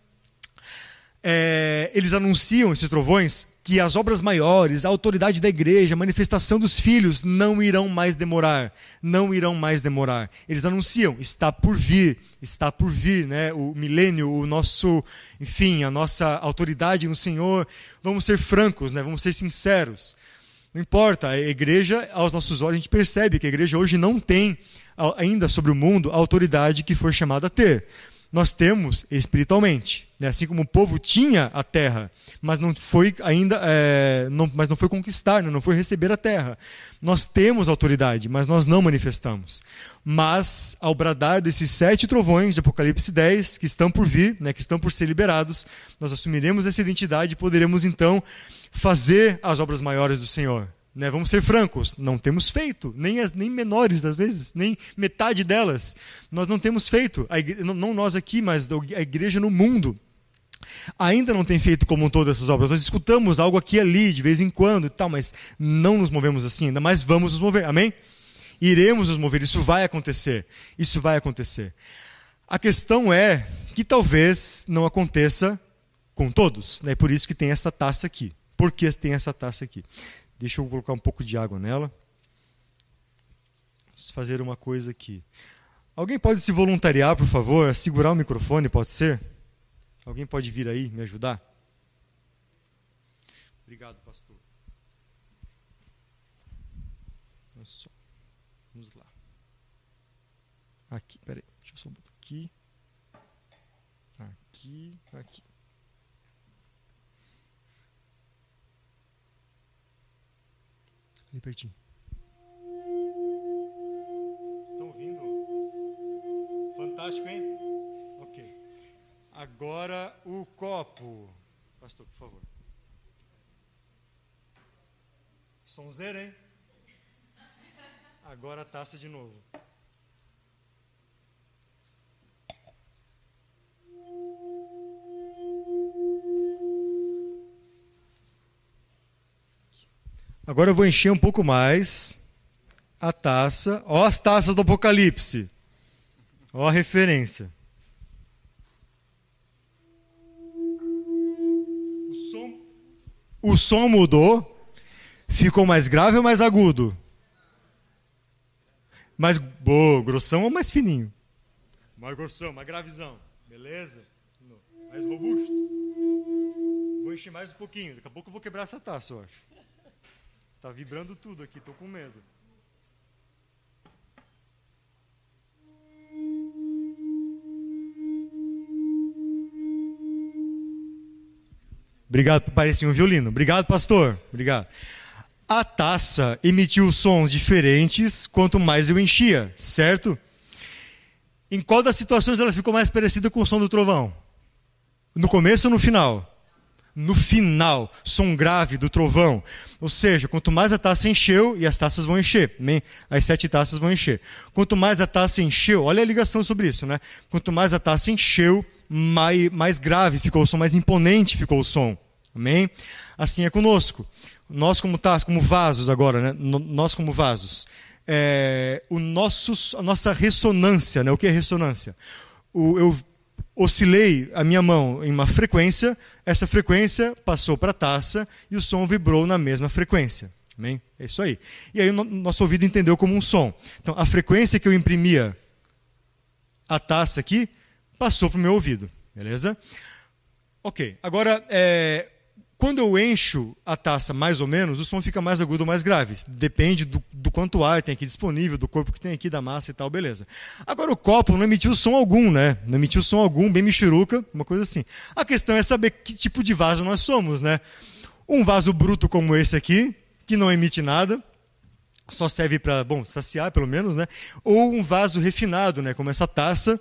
É, eles anunciam, esses trovões, que as obras maiores, a autoridade da igreja, a manifestação dos filhos não irão mais demorar, não irão mais demorar. Eles anunciam, está por vir, está por vir, né? O milênio, o nosso, enfim, a nossa autoridade no Senhor. Vamos ser francos, né? Vamos ser sinceros. Não importa, a igreja, aos nossos olhos, a gente percebe que a igreja hoje não tem ainda sobre o mundo a autoridade que foi chamada a ter nós temos espiritualmente. Né? Assim como o povo tinha a terra, mas não foi ainda, é, não, mas não foi conquistar, né? não foi receber a terra. Nós temos autoridade, mas nós não manifestamos. Mas, ao bradar desses sete trovões de Apocalipse 10, que estão por vir, né, que estão por ser liberados, nós assumiremos essa identidade e poderemos então fazer as obras maiores do Senhor. Né, vamos ser francos, não temos feito, nem as nem menores às vezes, nem metade delas. Nós não temos feito, igreja, não nós aqui, mas a igreja no mundo. ainda não tem feito como todas essas obras. Nós escutamos algo aqui e ali, de vez em quando e tal, mas não nos movemos assim, ainda mais vamos nos mover. Amém? Iremos nos mover, isso vai acontecer. Isso vai acontecer. A questão é que talvez não aconteça com todos. É né? por isso que tem essa taça aqui. Por que tem essa taça aqui? Deixa eu colocar um pouco de água nela. Vamos fazer uma coisa aqui. Alguém pode se voluntariar, por favor, segurar o microfone, pode ser? Alguém pode vir aí me ajudar? Obrigado, pastor. Vamos lá. Aqui, peraí, deixa eu só botar aqui. Aqui, aqui. Pertinho. Estão ouvindo? Fantástico, hein? Agora o copo. Pastor, por favor. Sonzeira, hein? Agora a taça de novo. Agora eu vou encher um pouco mais a taça. Ó as taças do Apocalipse. Ó a referência. o som mudou, ficou mais grave ou mais agudo? Mais boa, grossão ou mais fininho? Mais grossão, mais gravizão. Beleza? Mais robusto. Vou encher mais um pouquinho. Daqui a pouco eu vou quebrar essa taça, eu acho. Tá vibrando tudo aqui, tô com medo. Obrigado, parecia um violino. Obrigado, pastor. Obrigado. A taça emitiu sons diferentes quanto mais eu enchia, certo? Em qual das situações ela ficou mais parecida com o som do trovão? No começo ou no final? No final, som grave do trovão. Ou seja, quanto mais a taça encheu, e as taças vão encher, as sete taças vão encher. Quanto mais a taça encheu, olha a ligação sobre isso, né? Quanto mais a taça encheu, mais, mais grave ficou o som, mais imponente ficou o som. Amém? Assim é conosco. Nós como tá, como vasos agora, né? Nós como vasos. É, o nosso, a nossa ressonância, né? O que é ressonância? O, eu oscilei a minha mão em uma frequência, essa frequência passou para a taça e o som vibrou na mesma frequência. Amém? É isso aí. E aí o nosso ouvido entendeu como um som. Então, a frequência que eu imprimia a taça aqui passou para o meu ouvido. Beleza? Ok. Agora, é, quando eu encho a taça mais ou menos, o som fica mais agudo ou mais grave. Depende do, do, quanto ar tem aqui disponível, do corpo que tem aqui, da massa e tal, beleza. Agora o copo não emitiu som algum, né? Não emitiu som algum, bem michuruca, uma coisa assim. A questão é saber que tipo de vaso nós somos, né? Um vaso bruto como esse aqui, que não emite nada, só serve para, bom, saciar pelo menos, né? Ou um vaso refinado, né? Como essa taça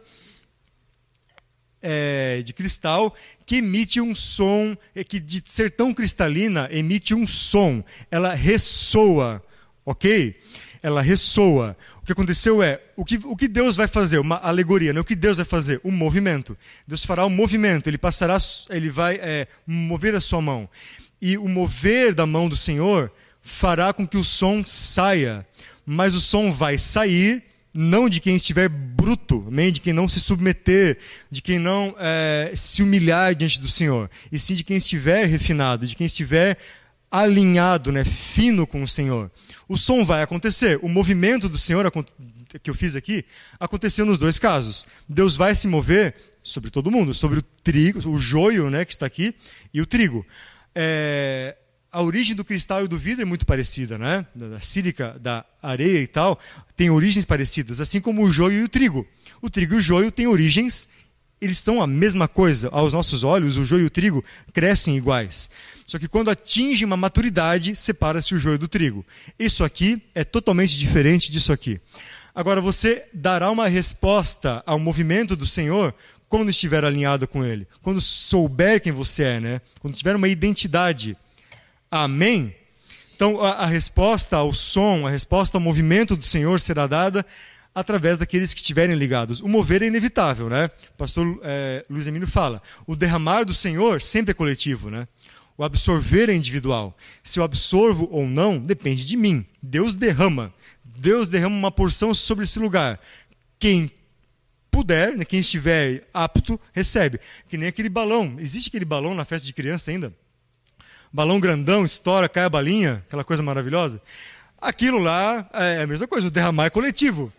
é, de cristal que emite um som, é, que de ser tão cristalina, emite um som. Ela ressoa, ok? Ela ressoa. O que aconteceu é, o que, o que Deus vai fazer? Uma alegoria, né? O que Deus vai fazer? Um movimento. Deus fará um movimento, ele passará, ele vai é, mover a sua mão. E o mover da mão do Senhor fará com que o som saia. Mas o som vai sair não de quem estiver bruto, nem de quem não se submeter, de quem não é, se humilhar diante do Senhor, e sim de quem estiver refinado, de quem estiver alinhado, né, fino com o Senhor. O som vai acontecer. O movimento do Senhor que eu fiz aqui aconteceu nos dois casos. Deus vai se mover sobre todo mundo, sobre o trigo, o joio, né, que está aqui, e o trigo. É, a origem do cristal e do vidro é muito parecida, né? Da sílica, da areia e tal, tem origens parecidas, assim como o joio e o trigo. O trigo e o joio têm origens, eles são a mesma coisa. Aos nossos olhos, o joio e o trigo crescem iguais. Só que quando atinge uma maturidade, separa-se o joio do trigo. Isso aqui é totalmente diferente disso aqui. Agora, você dará uma resposta ao movimento do Senhor quando estiver alinhado com Ele. Quando souber quem você é, né? Quando tiver uma identidade Amém? Então, a, a, resposta ao som, a resposta ao movimento do Senhor será dada através daqueles que estiverem ligados. O mover é inevitável, né? O pastor é, Luiz Emílio fala. O derramar do Senhor sempre é coletivo, né? O absorver é individual. Se eu absorvo ou não, depende de mim. Deus derrama. Deus derrama uma porção sobre esse lugar. Quem puder, né, quem estiver apto, recebe. Que nem aquele balão. Existe aquele balão na festa de criança ainda? Balão grandão, estoura, cai a balinha, aquela coisa maravilhosa. Aquilo lá é a mesma coisa, o derramar é coletivo.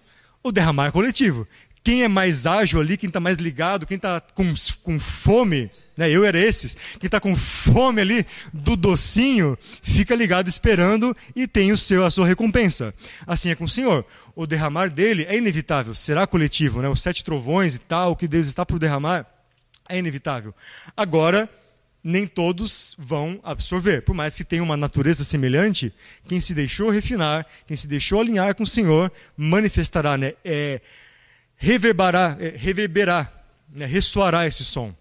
O derramar é coletivo. Quem é mais ágil ali, quem está mais ligado, quem está com, com fome, né? eu era esses, quem está com fome ali do docinho, fica ligado esperando e tem o seu, a sua recompensa. Assim é com o Senhor. O derramar dele é inevitável, será coletivo. Né? Os sete trovões e tal, que Deus está por derramar, é inevitável. Agora, nem todos vão absorver. Por mais que tenha uma natureza semelhante, quem se deixou refinar, quem se deixou alinhar com o Senhor, manifestará, né? É, reverberará, é, reverberará né? ressoará esse som.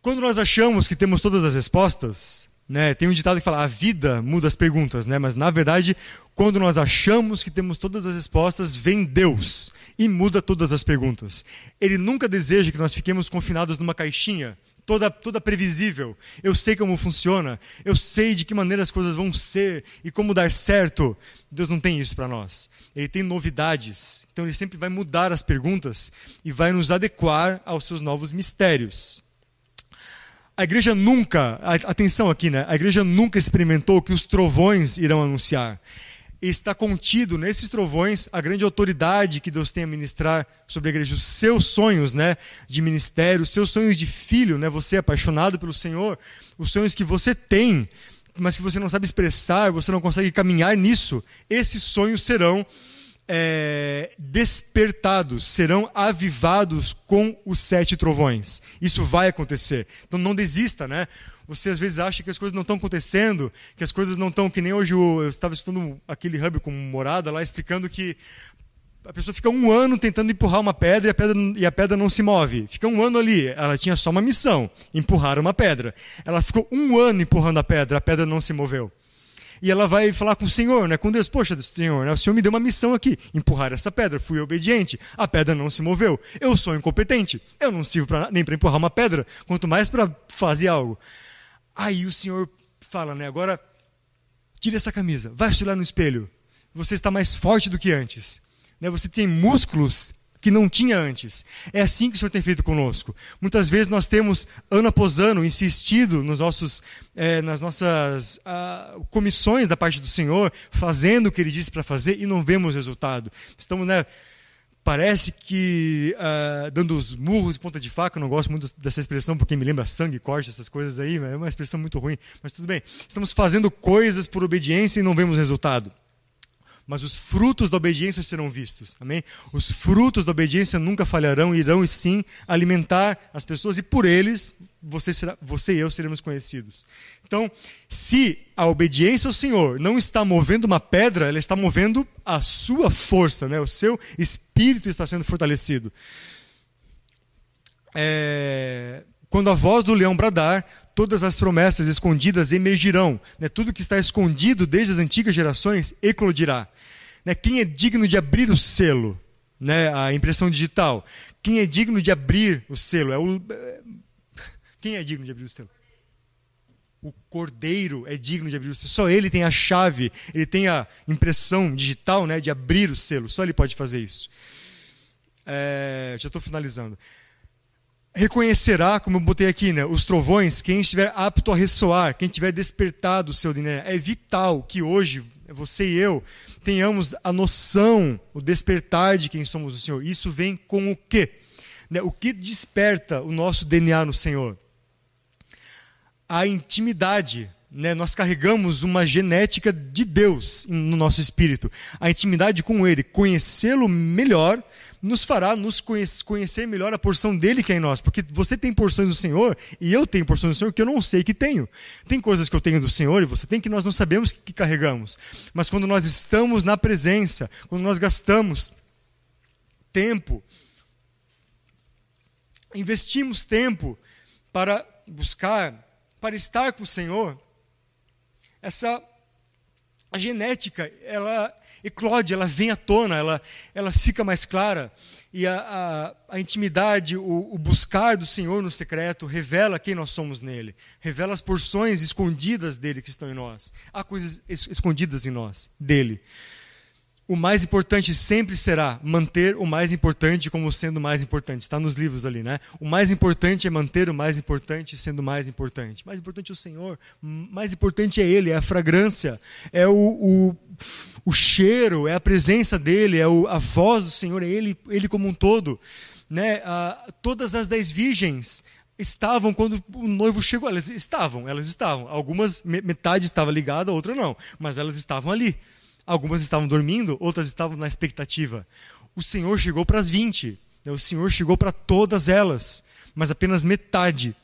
Quando nós achamos que temos todas as respostas, né, tem um ditado que fala: a vida muda as perguntas, né, mas na verdade, quando nós achamos que temos todas as respostas, vem Deus e muda todas as perguntas. Ele nunca deseja que nós fiquemos confinados numa caixinha, toda, toda previsível. Eu sei como funciona, eu sei de que maneira as coisas vão ser e como dar certo. Deus não tem isso para nós. Ele tem novidades. Então ele sempre vai mudar as perguntas e vai nos adequar aos seus novos mistérios. A igreja nunca, atenção aqui, né? A igreja nunca experimentou que os trovões irão anunciar. Está contido nesses trovões a grande autoridade que Deus tem a ministrar sobre a igreja, os seus sonhos, né, de ministério, os seus sonhos de filho, né? Você é apaixonado pelo Senhor, os sonhos que você tem, mas que você não sabe expressar, você não consegue caminhar nisso. Esses sonhos serão é, despertados, serão avivados com os sete trovões. Isso vai acontecer. Então não desista, né? Você às vezes acha que as coisas não estão acontecendo, que as coisas não estão, que nem hoje eu, estava estudando aquele hub com morada lá, explicando que a pessoa fica um ano tentando empurrar uma pedra e a pedra, e a pedra não se move. Fica um ano ali. Ela tinha só uma missão: empurrar uma pedra. Ela ficou um ano empurrando a pedra, a pedra não se moveu e ela vai falar com o Senhor, né? com Deus, poxa, Senhor, né? o Senhor me deu uma missão aqui, empurrar essa pedra, fui obediente, a pedra não se moveu, eu sou incompetente, eu não sirvo pra, nem para empurrar uma pedra, quanto mais para fazer algo. Aí o Senhor fala, né? agora tira essa camisa, vai se olhar no espelho, você está mais forte do que antes, né? você tem músculos que não tinha antes. É assim que o Senhor tem feito conosco. Muitas vezes nós temos, ano após ano, insistido nos nossos, é, nas nossas ah, comissões da parte do Senhor, fazendo o que Ele disse para fazer e não vemos resultado. Estamos, né? Parece que ah, dando os murros ponta de faca, não gosto muito dessa expressão porque me lembra sangue, corte, essas coisas aí, é uma expressão muito ruim, mas tudo bem. Estamos fazendo coisas por obediência e não vemos resultado mas os frutos da obediência serão vistos. Amém? Os frutos da obediência nunca falharão, irão e sim alimentar as pessoas e por eles você, será, você e eu seremos conhecidos. Então, se a obediência ao Senhor não está movendo uma pedra, ela está movendo a sua força, né? o seu espírito está sendo fortalecido. É, quando a voz do leão bradar, todas as promessas escondidas emergirão. Né? Tudo que está escondido desde as antigas gerações eclodirá. Né? Quem é digno de abrir o selo? Né? A impressão digital. Quem é digno de abrir o selo? É o... Quem é digno de abrir o selo? O cordeiro é digno de abrir o selo. Só ele tem a chave, ele tem a impressão digital né, de abrir o selo. Só ele pode fazer isso. É, já estou finalizando reconhecerá, como eu botei aqui, né, os trovões, quem estiver apto a ressoar, quem tiver despertado o seu dinheiro. É vital que hoje, você e eu, tenhamos a noção, o despertar de quem somos o Senhor. Isso vem com o quê? Né, o que desperta o nosso DNA no Senhor? A intimidade. Né, nós carregamos uma genética de Deus no nosso espírito. A intimidade com Ele, conhecê-lo melhor, nos fará nos conhecer melhor a porção dele que é em nós. Porque você tem porções do Senhor e eu tenho porções do Senhor que eu não sei que tenho. Tem coisas que eu tenho do Senhor e você tem que nós não sabemos que, carregamos. Mas quando nós estamos na presença, quando nós gastamos tempo, investimos tempo para buscar, para estar com o Senhor, essa a genética, ela eclode, ela vem à tona, ela, ela fica mais clara. E a, a, a intimidade, o, o, buscar do Senhor no secreto, revela quem nós somos nele. Revela as porções escondidas dele que estão em nós. Há coisas escondidas em nós, dele o mais importante sempre será manter o mais importante como sendo o mais importante. Está nos livros ali, né? O mais importante é manter o mais importante sendo o mais importante. Mais importante é o Senhor. Mais importante é Ele, é a fragrância, é o, o, o cheiro, é a presença dEle, é o, a voz do Senhor, é Ele, Ele como um todo. Né? Ah, todas as dez virgens estavam quando o noivo chegou. Elas estavam, elas estavam. Algumas, metade estava ligada, a outra não. Mas elas estavam ali. Algumas estavam dormindo, outras estavam na expectativa. O Senhor chegou para as 20. Né? O Senhor chegou para todas elas, mas apenas metade.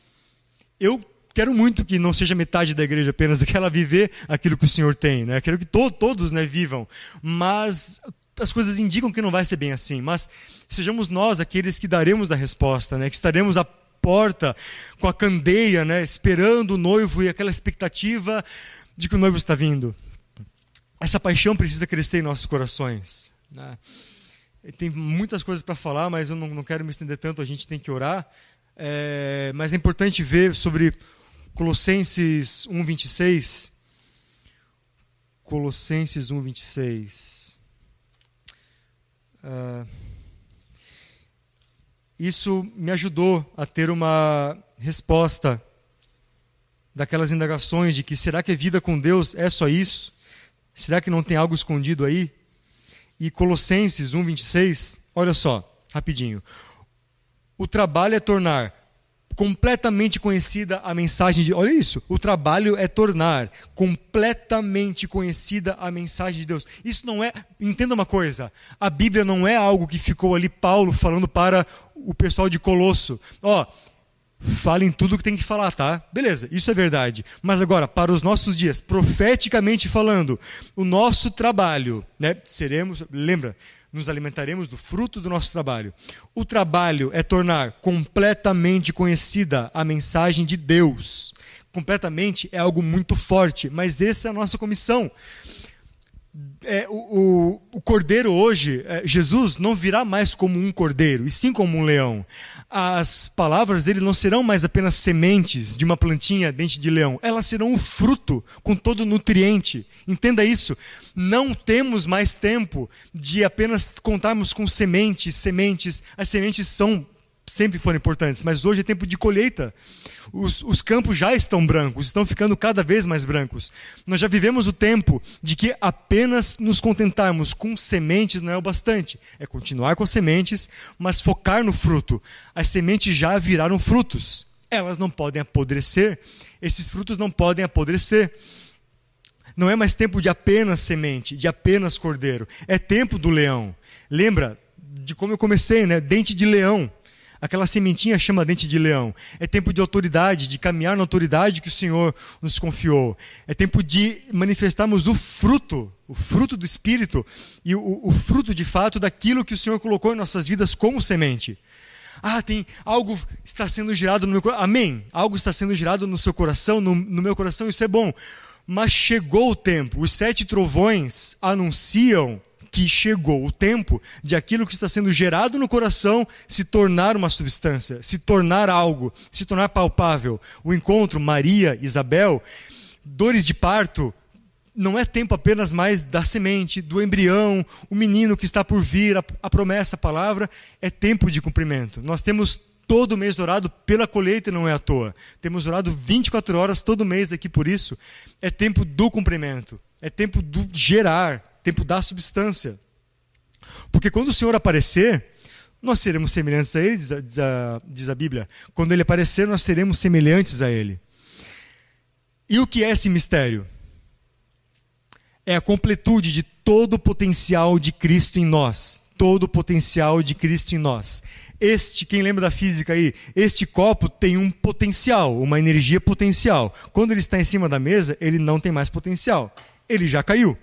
Eu quero muito que não seja metade da igreja apenas, que ela viver aquilo que o Senhor tem. Né? Quero que to todos né, vivam. Mas as coisas indicam que não vai ser bem assim. Mas sejamos nós aqueles que daremos a resposta, né? que estaremos à porta com a candeia, né? esperando o noivo e aquela expectativa de que o noivo está vindo essa paixão precisa crescer em nossos corações. Né? Tem muitas coisas para falar, mas eu não, não, quero me estender tanto, a gente tem que orar. É, mas é importante ver sobre Colossenses 1,26. Colossenses 1,26. Uh, isso me ajudou a ter uma resposta daquelas indagações de que será que a vida com Deus é só isso? Será que não tem algo escondido aí? E Colossenses 1:26, olha só, rapidinho. O trabalho é tornar completamente conhecida a mensagem de. Olha isso. O trabalho é tornar completamente conhecida a mensagem de Deus. Isso não é. Entenda uma coisa. A Bíblia não é algo que ficou ali Paulo falando para o pessoal de Colosso. Ó, Falem tudo o que tem que falar, tá? Beleza, isso é verdade. Mas agora, para os nossos dias, profeticamente falando, o nosso trabalho, né? Seremos, lembra, nos alimentaremos do fruto do nosso trabalho. O trabalho é tornar completamente conhecida a mensagem de Deus. Completamente é algo muito forte, mas essa é a nossa comissão é, o, o, o, cordeiro hoje, é, Jesus não virá mais como um cordeiro, e sim como um leão. As palavras dele não serão mais apenas sementes de uma plantinha dente de leão, elas serão um fruto com todo nutriente. Entenda isso. Não temos mais tempo de apenas contarmos com sementes, sementes. As sementes são sempre foram importantes, mas hoje é tempo de colheita. Os, os, campos já estão brancos, estão ficando cada vez mais brancos. Nós já vivemos o tempo de que apenas nos contentarmos com sementes não é o bastante. É continuar com as sementes, mas focar no fruto. As sementes já viraram frutos. Elas não podem apodrecer. Esses frutos não podem apodrecer. Não é mais tempo de apenas semente, de apenas cordeiro. É tempo do leão. Lembra de como eu comecei, né? Dente de leão Aquela sementinha chama dente de leão. É tempo de autoridade, de caminhar na autoridade que o Senhor nos confiou. É tempo de manifestarmos o fruto, o fruto do Espírito e o, o fruto de fato daquilo que o Senhor colocou em nossas vidas como semente. Ah, tem algo está sendo gerado no meu coração. Amém. Algo está sendo gerado no seu coração, no, no meu coração, isso é bom. Mas chegou o tempo. Os sete trovões anunciam que chegou o tempo de aquilo que está sendo gerado no coração se tornar uma substância, se tornar algo, se tornar palpável. O encontro Maria, Isabel, dores de parto, não é tempo apenas mais da semente, do embrião, o menino que está por vir, a, a promessa, a palavra, é tempo de cumprimento. Nós temos todo mês orado pela colheita não é à toa. Temos orado 24 horas todo mês aqui por isso. É tempo do cumprimento. É tempo do gerar tempo da substância. Porque quando o Senhor aparecer, nós seremos semelhantes a Ele, diz a, diz a, diz a Bíblia. Quando Ele aparecer, nós seremos semelhantes a Ele. E o que é esse mistério? É a completude de todo o potencial de Cristo em nós. Todo o potencial de Cristo em nós. Este, quem lembra da física aí, este copo tem um potencial, uma energia potencial. Quando ele está em cima da mesa, ele não tem mais potencial. Ele já caiu.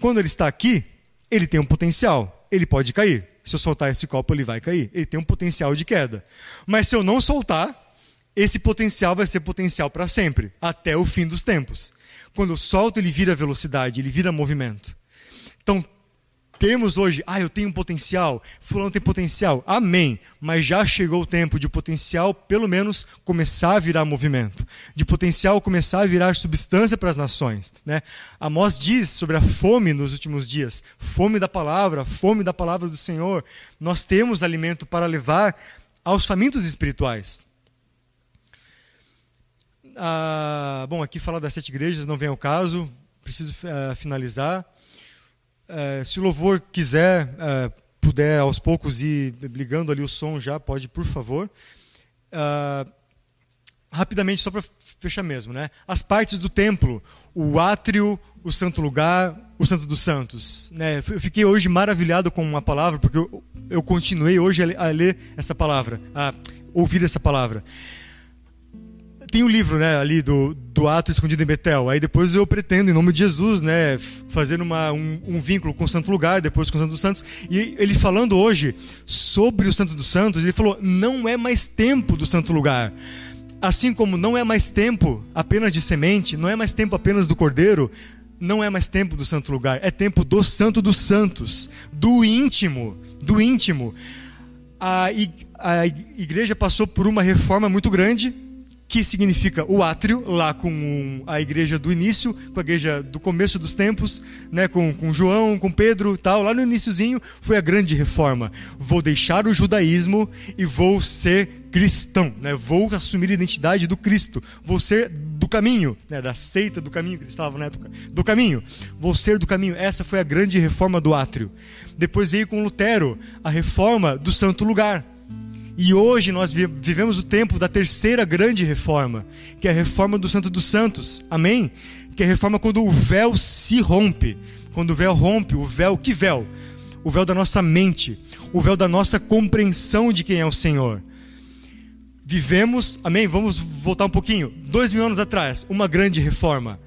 Quando ele está aqui, ele tem um potencial, ele pode cair. Se eu soltar esse copo, ele vai cair. Ele tem um potencial de queda. Mas se eu não soltar, esse potencial vai ser potencial para sempre, até o fim dos tempos. Quando eu solto, ele vira velocidade, ele vira movimento. Então, temos hoje, ah, eu tenho um potencial, fulano tem potencial, amém. Mas já chegou o tempo de potencial, pelo menos, começar a virar movimento. De potencial começar a virar substância para as nações. Né? Amós diz sobre a fome nos últimos dias, fome da palavra, fome da palavra do Senhor. Nós temos alimento para levar aos famintos espirituais. Ah, bom, aqui falar das sete igrejas não vem ao caso, preciso uh, finalizar. Uh, se o louvor quiser, uh, puder aos poucos ir ligando ali o som já, pode, por favor. rapidamente, só para fechar mesmo, né? As partes do templo, o átrio, o santo lugar, o santo dos santos. Né? Eu fiquei hoje maravilhado com uma palavra, porque eu, eu continuei hoje a ler essa palavra, a ouvir essa palavra tem o um livro, né, ali do, do ato escondido em Betel. Aí depois eu pretendo, em nome de Jesus, né, fazer uma, um, um, vínculo com o Santo Lugar, depois com o Santo dos Santos. E ele falando hoje sobre o Santo dos Santos, ele falou: não é mais tempo do Santo Lugar. Assim como não é mais tempo apenas de semente, não é mais tempo apenas do cordeiro, não é mais tempo do Santo Lugar, é tempo do Santo dos Santos, do íntimo, do íntimo. A, a igreja passou por uma reforma muito grande que significa o átrio, lá com a igreja do início, com a igreja do começo dos tempos, né, com, com João, com Pedro tal, lá no iníciozinho foi a grande reforma. Vou deixar o judaísmo e vou ser cristão, né? vou assumir a identidade do Cristo, vou ser do caminho, né? da seita do caminho que eles falavam na época, do caminho, vou ser do caminho. Essa foi a grande reforma do átrio. Depois veio com Lutero a reforma do santo lugar e hoje nós vivemos o tempo da terceira grande reforma, que é a reforma do Santo dos Santos. Amém? Que é a reforma quando o véu se rompe. Quando o véu rompe, o véu, que véu? O véu da nossa mente, o véu da nossa compreensão de quem é o Senhor. Vivemos, amém? Vamos voltar um pouquinho. Dois mil anos atrás, uma grande reforma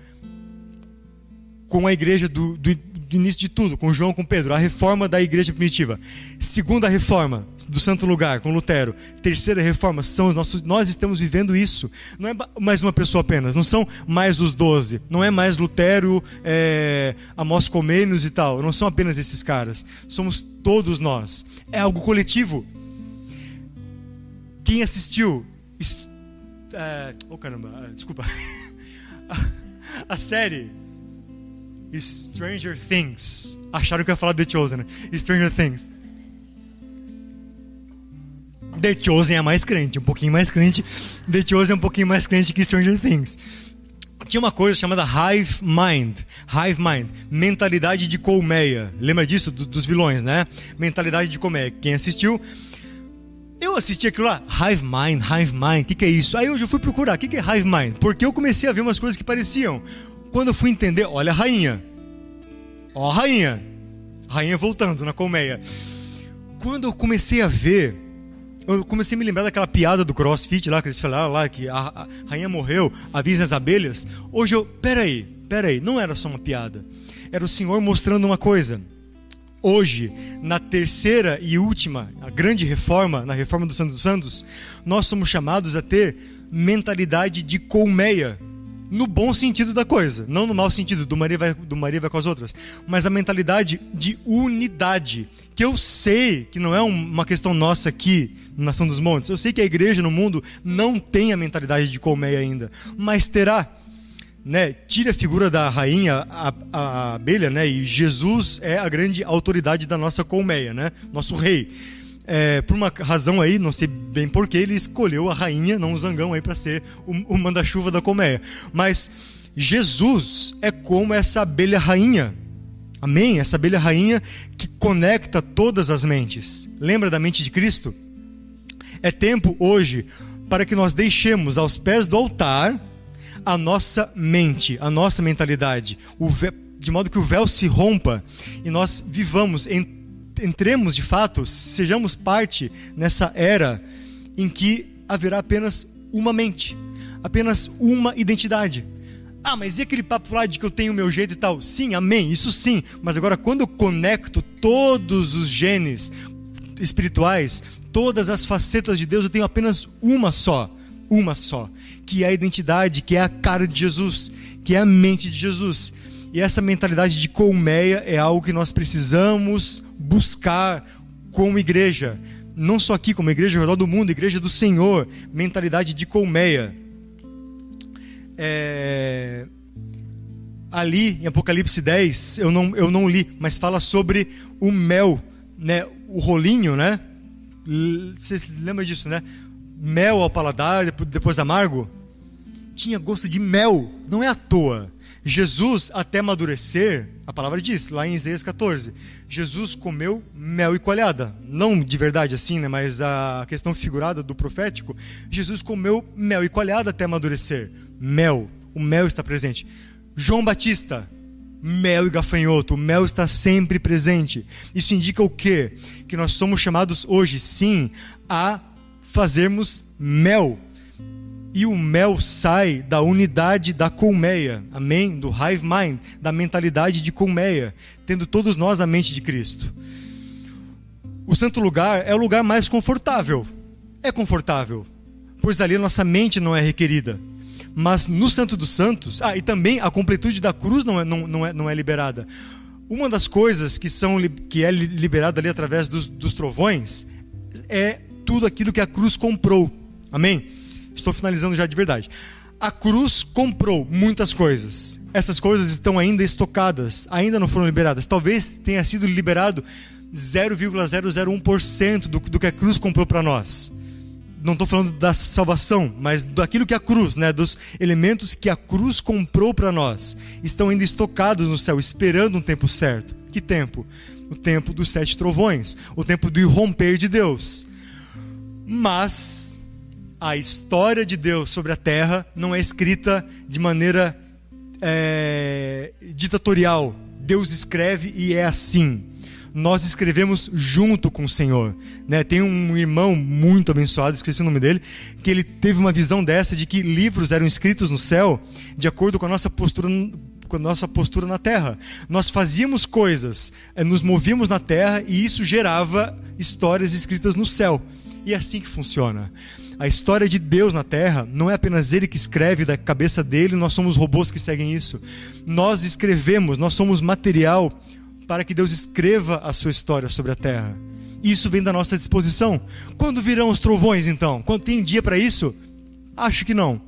com a igreja do, do, do início de tudo, com João, com Pedro, a reforma da igreja primitiva. Segunda reforma do Santo Lugar, com Lutero. Terceira reforma, são os nossos, nós estamos vivendo isso. Não é mais uma pessoa apenas, não são mais os doze, não é mais Lutero, é, Amós Comênios e tal, não são apenas esses caras, somos todos nós. É algo coletivo. Quem assistiu. Est... É, oh caramba, desculpa. a série Stranger Things. Acharam que eu ia falar The Chosen, né? Stranger Things. The Chosen é mais crente, um pouquinho mais crente. The Chosen é um pouquinho mais crente que Stranger Things. Tinha uma coisa chamada Hive Mind. Hive Mind. Mentalidade de colmeia. Lembra disso? Do, dos vilões, né? Mentalidade de colmeia. Quem assistiu. Eu assisti aquilo lá, Hive Mind, Hive Mind, o que, que, é isso? Aí hoje eu fui procurar, o que, que é Hive Mind? Porque eu comecei a ver umas coisas que pareciam quando eu fui entender, olha a rainha. Ó a rainha. Rainha voltando na colmeia. Quando eu comecei a ver, eu comecei a me lembrar daquela piada do CrossFit lá que eles falaram lá que a, a rainha morreu, avisa as abelhas. Hoje eu, peraí, peraí, não era só uma piada. Era o Senhor mostrando uma coisa. Hoje, na terceira e última, a grande reforma, na reforma do Santo dos Santos, nós somos chamados a ter mentalidade de colmeia no bom sentido da coisa, não no mau sentido, do Maria vai, do vai com as outras, mas a mentalidade de unidade, que eu sei que não é uma questão nossa aqui na Nação dos Montes, eu sei que a igreja no mundo não tem a mentalidade de colmeia ainda, mas terá. Né, tira a figura da rainha, a, a abelha, né, e Jesus é a grande autoridade da nossa colmeia, né, nosso rei é, por uma razão aí, não sei bem porquê, ele escolheu a rainha, não o zangão aí, para ser o, o manda-chuva da colmeia. Mas Jesus é como essa abelha rainha. Amém? Essa abelha rainha que conecta todas as mentes. Lembra da mente de Cristo? É tempo hoje para que nós deixemos aos pés do altar a nossa mente, a nossa mentalidade, de modo que o véu se rompa e nós vivamos em entremos de fato, sejamos parte nessa era em que haverá apenas uma mente, apenas uma identidade. Ah, mas e aquele papo lá de que eu tenho o meu jeito e tal? Sim, amém, isso sim. Mas agora, quando eu conecto todos os genes espirituais, todas as facetas de Deus, eu tenho apenas uma só. uma só, que é a identidade, que é a cara de Jesus, que é a mente de Jesus. E essa mentalidade de colmeia é algo que nós precisamos buscar como igreja. Não só aqui, como igreja ao redor do mundo, igreja do Senhor, mentalidade de colmeia. É... Ali em Apocalipse 10, eu não, eu não li, mas fala sobre o mel, né? o rolinho, né? Você lembra disso, né? Mel ao paladar, depois amargo. Tinha gosto de mel, não é à toa. Jesus, até amadurecer, a palavra diz, lá em Isaías 14, Jesus comeu mel e coalhada. Não de verdade assim, né, mas a questão figurada do profético, Jesus comeu mel e coalhada até amadurecer. Mel, o mel está presente. João Batista, mel e gafanhoto, o mel está sempre presente. Isso indica o quê? Que nós somos chamados hoje, sim, a fazermos mel e o mel sai da unidade da colmeia, amém? Do hive mind, da mentalidade de colmeia, tendo todos nós a mente de Cristo. O santo lugar é o lugar mais confortável. É confortável, pois ali nossa mente não é requerida. Mas no Santo dos Santos, ah, e também a completude da cruz não é, não, não é, não é liberada. Uma das coisas que, são, que é liberada ali através dos, dos trovões é tudo aquilo que a cruz comprou. Amém? Estou finalizando já de verdade. A cruz comprou muitas coisas. Essas coisas estão ainda estocadas, ainda não foram liberadas. Talvez tenha sido liberado 0,001% do, do que a cruz comprou para nós. Não estou falando da salvação, mas daquilo que a cruz, né, dos elementos que a cruz comprou para nós, estão ainda estocados no céu, esperando um tempo certo. Que tempo? O tempo dos sete trovões, o tempo do romper de Deus. Mas a história de Deus sobre a terra não é escrita de maneira é, ditatorial. Deus escreve e é assim. Nós escrevemos junto com o Senhor. Né? Tem um irmão muito abençoado, esqueci o nome dele, que ele teve uma visão dessa de que livros eram escritos no céu de acordo com a nossa postura com a nossa postura na terra. Nós fazíamos coisas, é, nos movíamos na terra e isso gerava histórias escritas no céu. E é assim que funciona. A história de Deus na Terra não é apenas Ele que escreve da cabeça dele, nós somos robôs que seguem isso. Nós escrevemos, nós somos material para que Deus escreva a sua história sobre a Terra. Isso vem da nossa disposição. Quando virão os trovões, então? Quando tem dia para isso? Acho que não.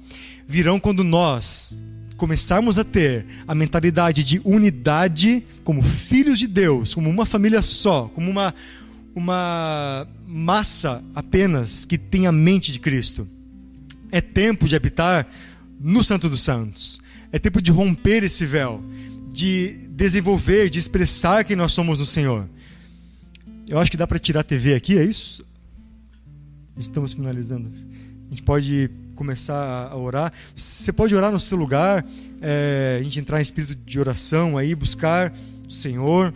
Virão quando nós começarmos a ter a mentalidade de unidade como filhos de Deus, como uma família só, como uma uma massa apenas que tem a mente de Cristo. É tempo de habitar no Santo dos Santos. É tempo de romper esse véu, de desenvolver, de expressar quem nós somos no Senhor. Eu acho que dá para tirar a TV aqui, é isso? Estamos finalizando. A gente pode começar a orar. Você pode orar no seu lugar, é, a gente entrar em espírito de oração aí, buscar o Senhor.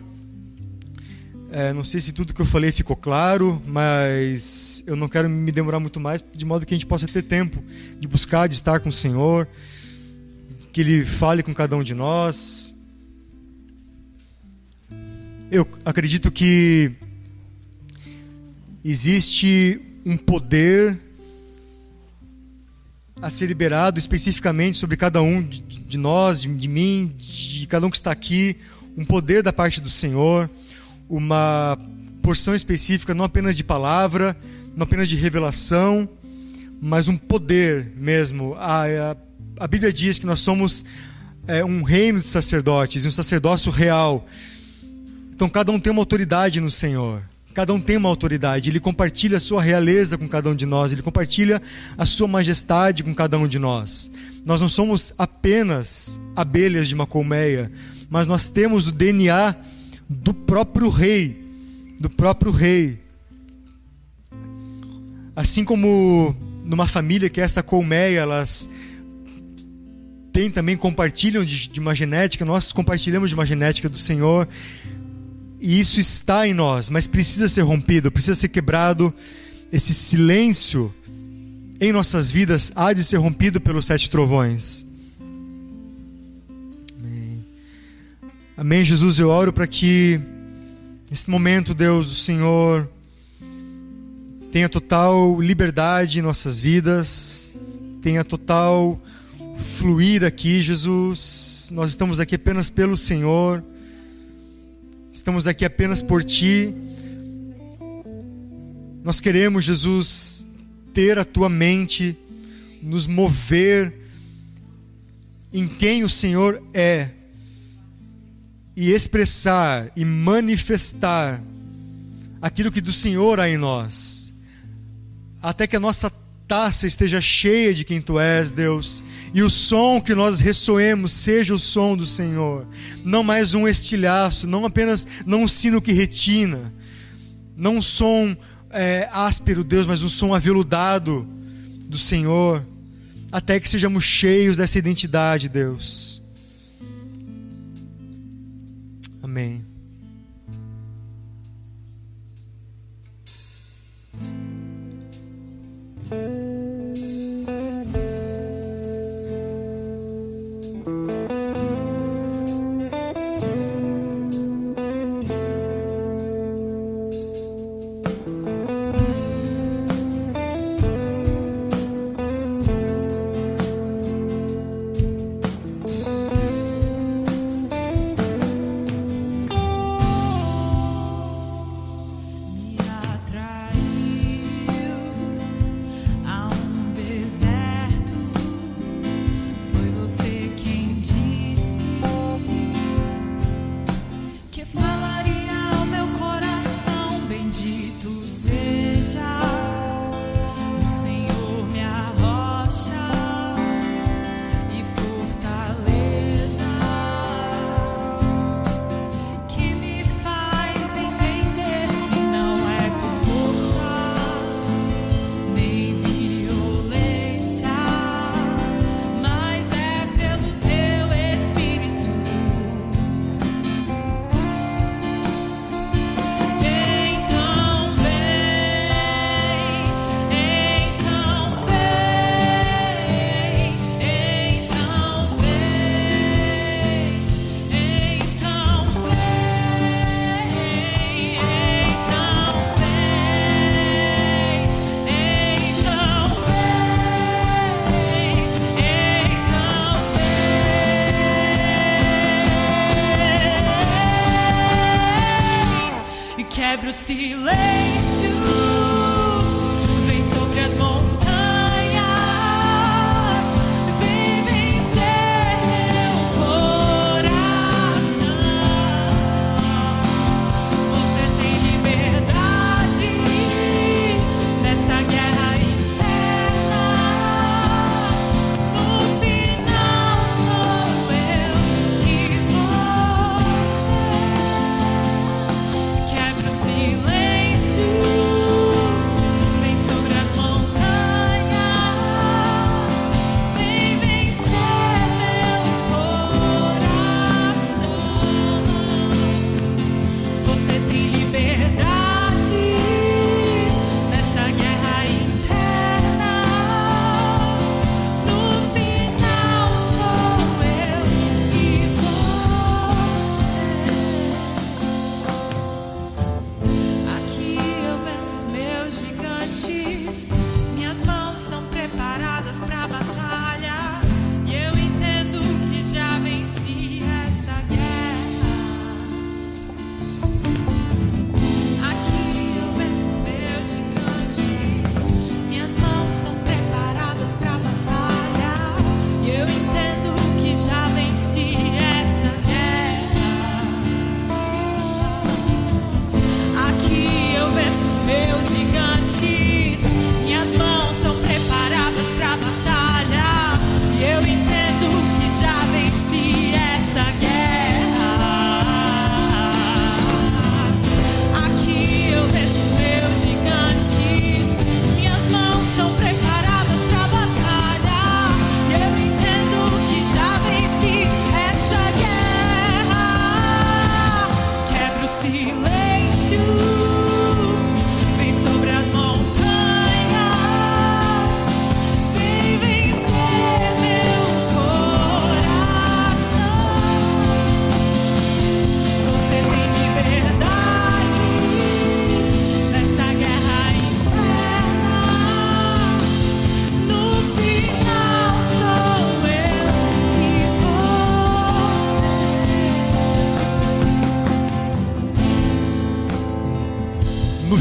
É, não sei se tudo que eu falei ficou claro, mas eu não quero me demorar muito mais, de modo que a gente possa ter tempo de buscar, de estar com o Senhor, que Ele fale com cada um de nós. Eu acredito que existe um poder a ser liberado especificamente sobre cada um de nós, de mim, de cada um que está aqui, um poder da parte do Senhor uma porção específica, não apenas de palavra, não apenas de revelação, mas um poder mesmo. A, a, a Bíblia diz que nós somos é, um reino de sacerdotes, um sacerdócio real. Então cada um tem uma autoridade no Senhor. Cada um tem uma autoridade, ele compartilha a sua realeza com cada um de nós, ele compartilha a sua majestade com cada um de nós. Nós não somos apenas abelhas de uma colmeia, mas nós temos o DNA do próprio rei, do próprio rei. Assim como numa família que é essa colmeia, elas têm também compartilham de, de uma genética, nós compartilhamos de uma genética do Senhor. E isso está em nós, mas precisa ser rompido, precisa ser quebrado. Esse silêncio em nossas vidas há de ser rompido pelos sete trovões. Amém, Jesus. Eu oro para que nesse momento, Deus, o Senhor tenha total liberdade em nossas vidas, tenha total fluir aqui, Jesus. Nós estamos aqui apenas pelo Senhor. Estamos aqui apenas por Ti. Nós queremos, Jesus, ter a Tua mente, nos mover em quem o Senhor é e expressar e manifestar aquilo que do Senhor há em nós, até que a nossa taça esteja cheia de quem tu és, Deus, e o som que nós ressoemos seja o som do Senhor, não mais um estilhaço, não apenas não um sino que retina, não um som é, áspero, Deus, mas um som aveludado do Senhor, até que sejamos cheios dessa identidade, Deus. Amém.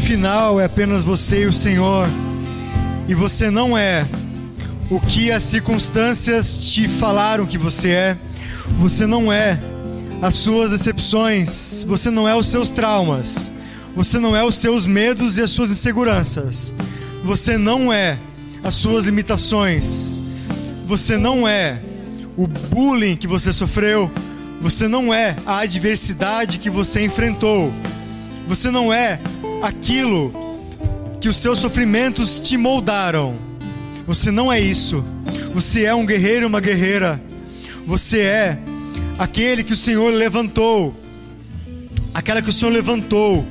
Final é apenas você e o Senhor. E você não é o que as circunstâncias te falaram que você é. Você não é as suas decepções. Você não é os seus traumas. Você não é os seus medos e as suas inseguranças. Você não é as suas limitações. Você não é o bullying que você sofreu. Você não é a adversidade que você enfrentou. Você não é aquilo que os seus sofrimentos te moldaram. Você não é isso. Você é um guerreiro uma guerreira. Você é aquele que o Senhor levantou. Aquela que o Senhor levantou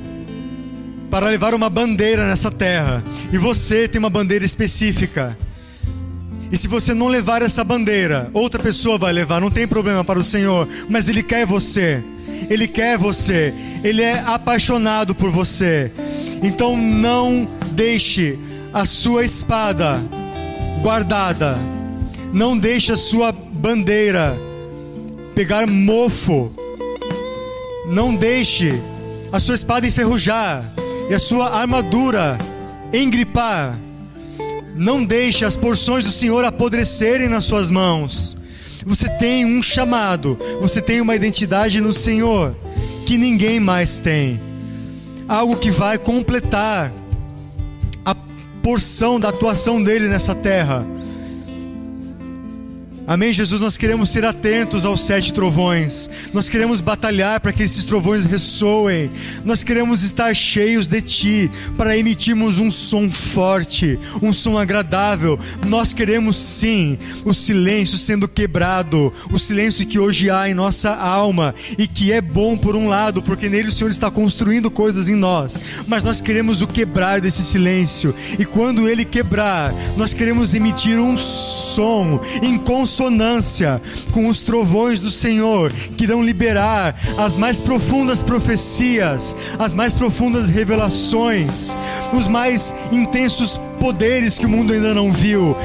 para levar uma bandeira nessa terra. E você tem uma bandeira específica. E se você não levar essa bandeira, outra pessoa vai levar, não tem problema para o Senhor, mas Ele quer você. Ele quer você. Ele é apaixonado por você. Então não deixe a sua espada guardada. Não deixe a sua bandeira pegar mofo. Não deixe a sua espada enferrujar e a sua armadura engripar. Não deixe as porções do Senhor apodrecerem nas suas mãos. Você tem um chamado, você tem uma identidade no Senhor que ninguém mais tem. Algo que vai completar a porção da atuação dele nessa terra. Amém, Jesus, nós queremos ser atentos aos sete trovões, nós queremos batalhar para que esses trovões ressoem, nós queremos estar cheios de Ti, para emitirmos um som forte, um som agradável. Nós queremos sim o silêncio sendo quebrado, o silêncio que hoje há em nossa alma e que é bom por um lado, porque nele o Senhor está construindo coisas em nós, mas nós queremos o quebrar desse silêncio, e quando ele quebrar, nós queremos emitir um som em consonância com os trovões do Senhor, que irão liberar as mais profundas profecias, as mais profundas revelações, os mais intensos poderes que o mundo ainda não viu.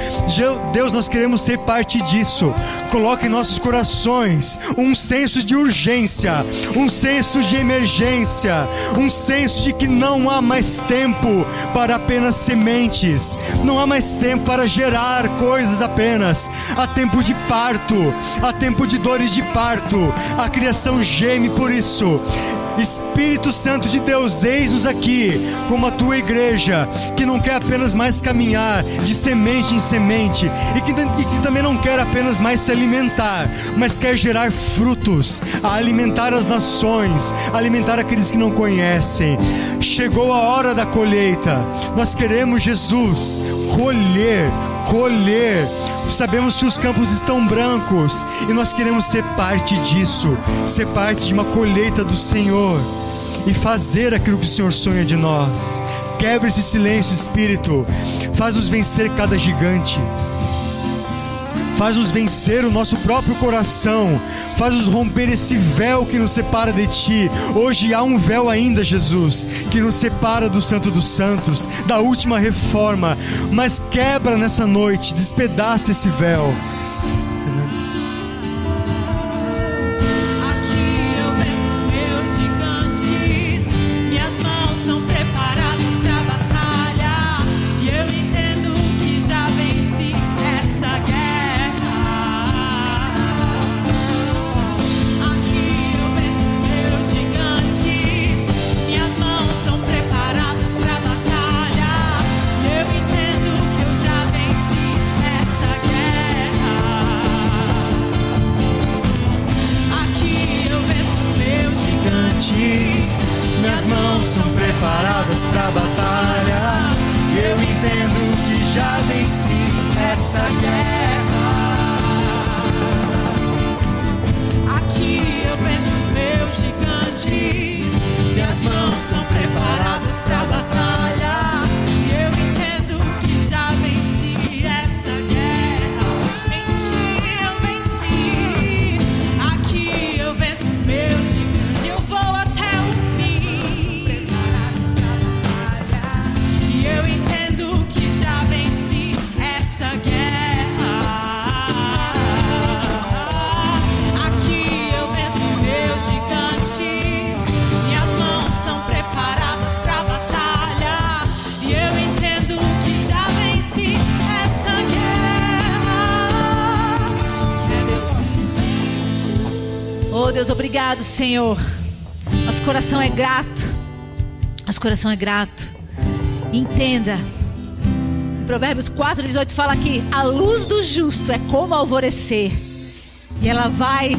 Deus, nós queremos ser parte disso. Coloque em nossos corações um senso de urgência, um senso de emergência, um senso de que não há mais tempo para apenas sementes, não há mais tempo para gerar coisas apenas. Há tempo de parto, há tempo de dores de parto. A criação geme por isso. Espírito Santo de Deus, eis-nos aqui como a tua igreja, que não quer apenas mais caminhar de semente em semente e que, e que também não quer apenas mais se alimentar, mas quer gerar frutos, a alimentar as nações, alimentar aqueles que não conhecem. Chegou a hora da colheita, nós queremos, Jesus, colher colher. Sabemos que os campos estão brancos e nós queremos ser parte disso, ser parte de uma colheita do Senhor e fazer aquilo que o Senhor sonha de nós. Quebra esse silêncio, Espírito, faz-nos vencer cada gigante faz-nos vencer o nosso próprio coração, faz-nos romper esse véu que nos separa de Ti. Hoje há um véu ainda, Jesus, que nos separa do Santo dos Santos, da última reforma, mas quebra nessa noite, despedaça esse véu. diz: Minhas mãos são preparadas para batalha. E eu entendo que já venci essa guerra. Aqui eu vejo os meus gigantes. Minhas mãos são preparadas para batalha. Obrigado, Senhor. Nosso coração é grato. Nosso coração é grato. Entenda. Provérbios 4, 18 fala que a luz do justo é como alvorecer. E ela vai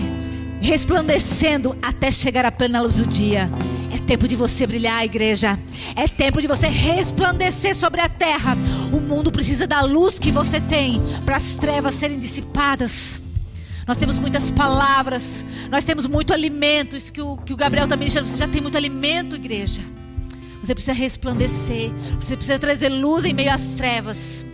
resplandecendo até chegar à plena luz do dia. É tempo de você brilhar, igreja. É tempo de você resplandecer sobre a terra. O mundo precisa da luz que você tem para as trevas serem dissipadas. Nós temos muitas palavras, nós temos muito alimento. Isso que o, que o Gabriel também já, você já tem muito alimento, igreja. Você precisa resplandecer, você precisa trazer luz em meio às trevas,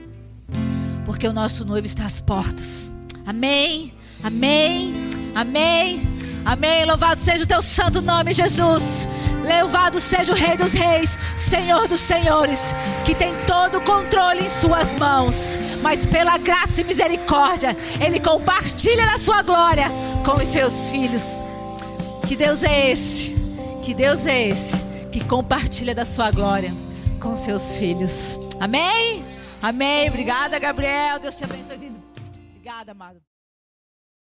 porque o nosso noivo está às portas. Amém, amém, amém, amém. Louvado seja o teu santo nome, Jesus. Louvado seja o Rei dos Reis, Senhor dos Senhores, que tem todo o controle em Suas mãos, mas pela graça e misericórdia, Ele compartilha na Sua glória com os seus filhos. Que Deus é esse? Que Deus é esse que compartilha da Sua glória com seus filhos? Amém? Amém. Obrigada, Gabriel. Deus te abençoe. Obrigada, amado.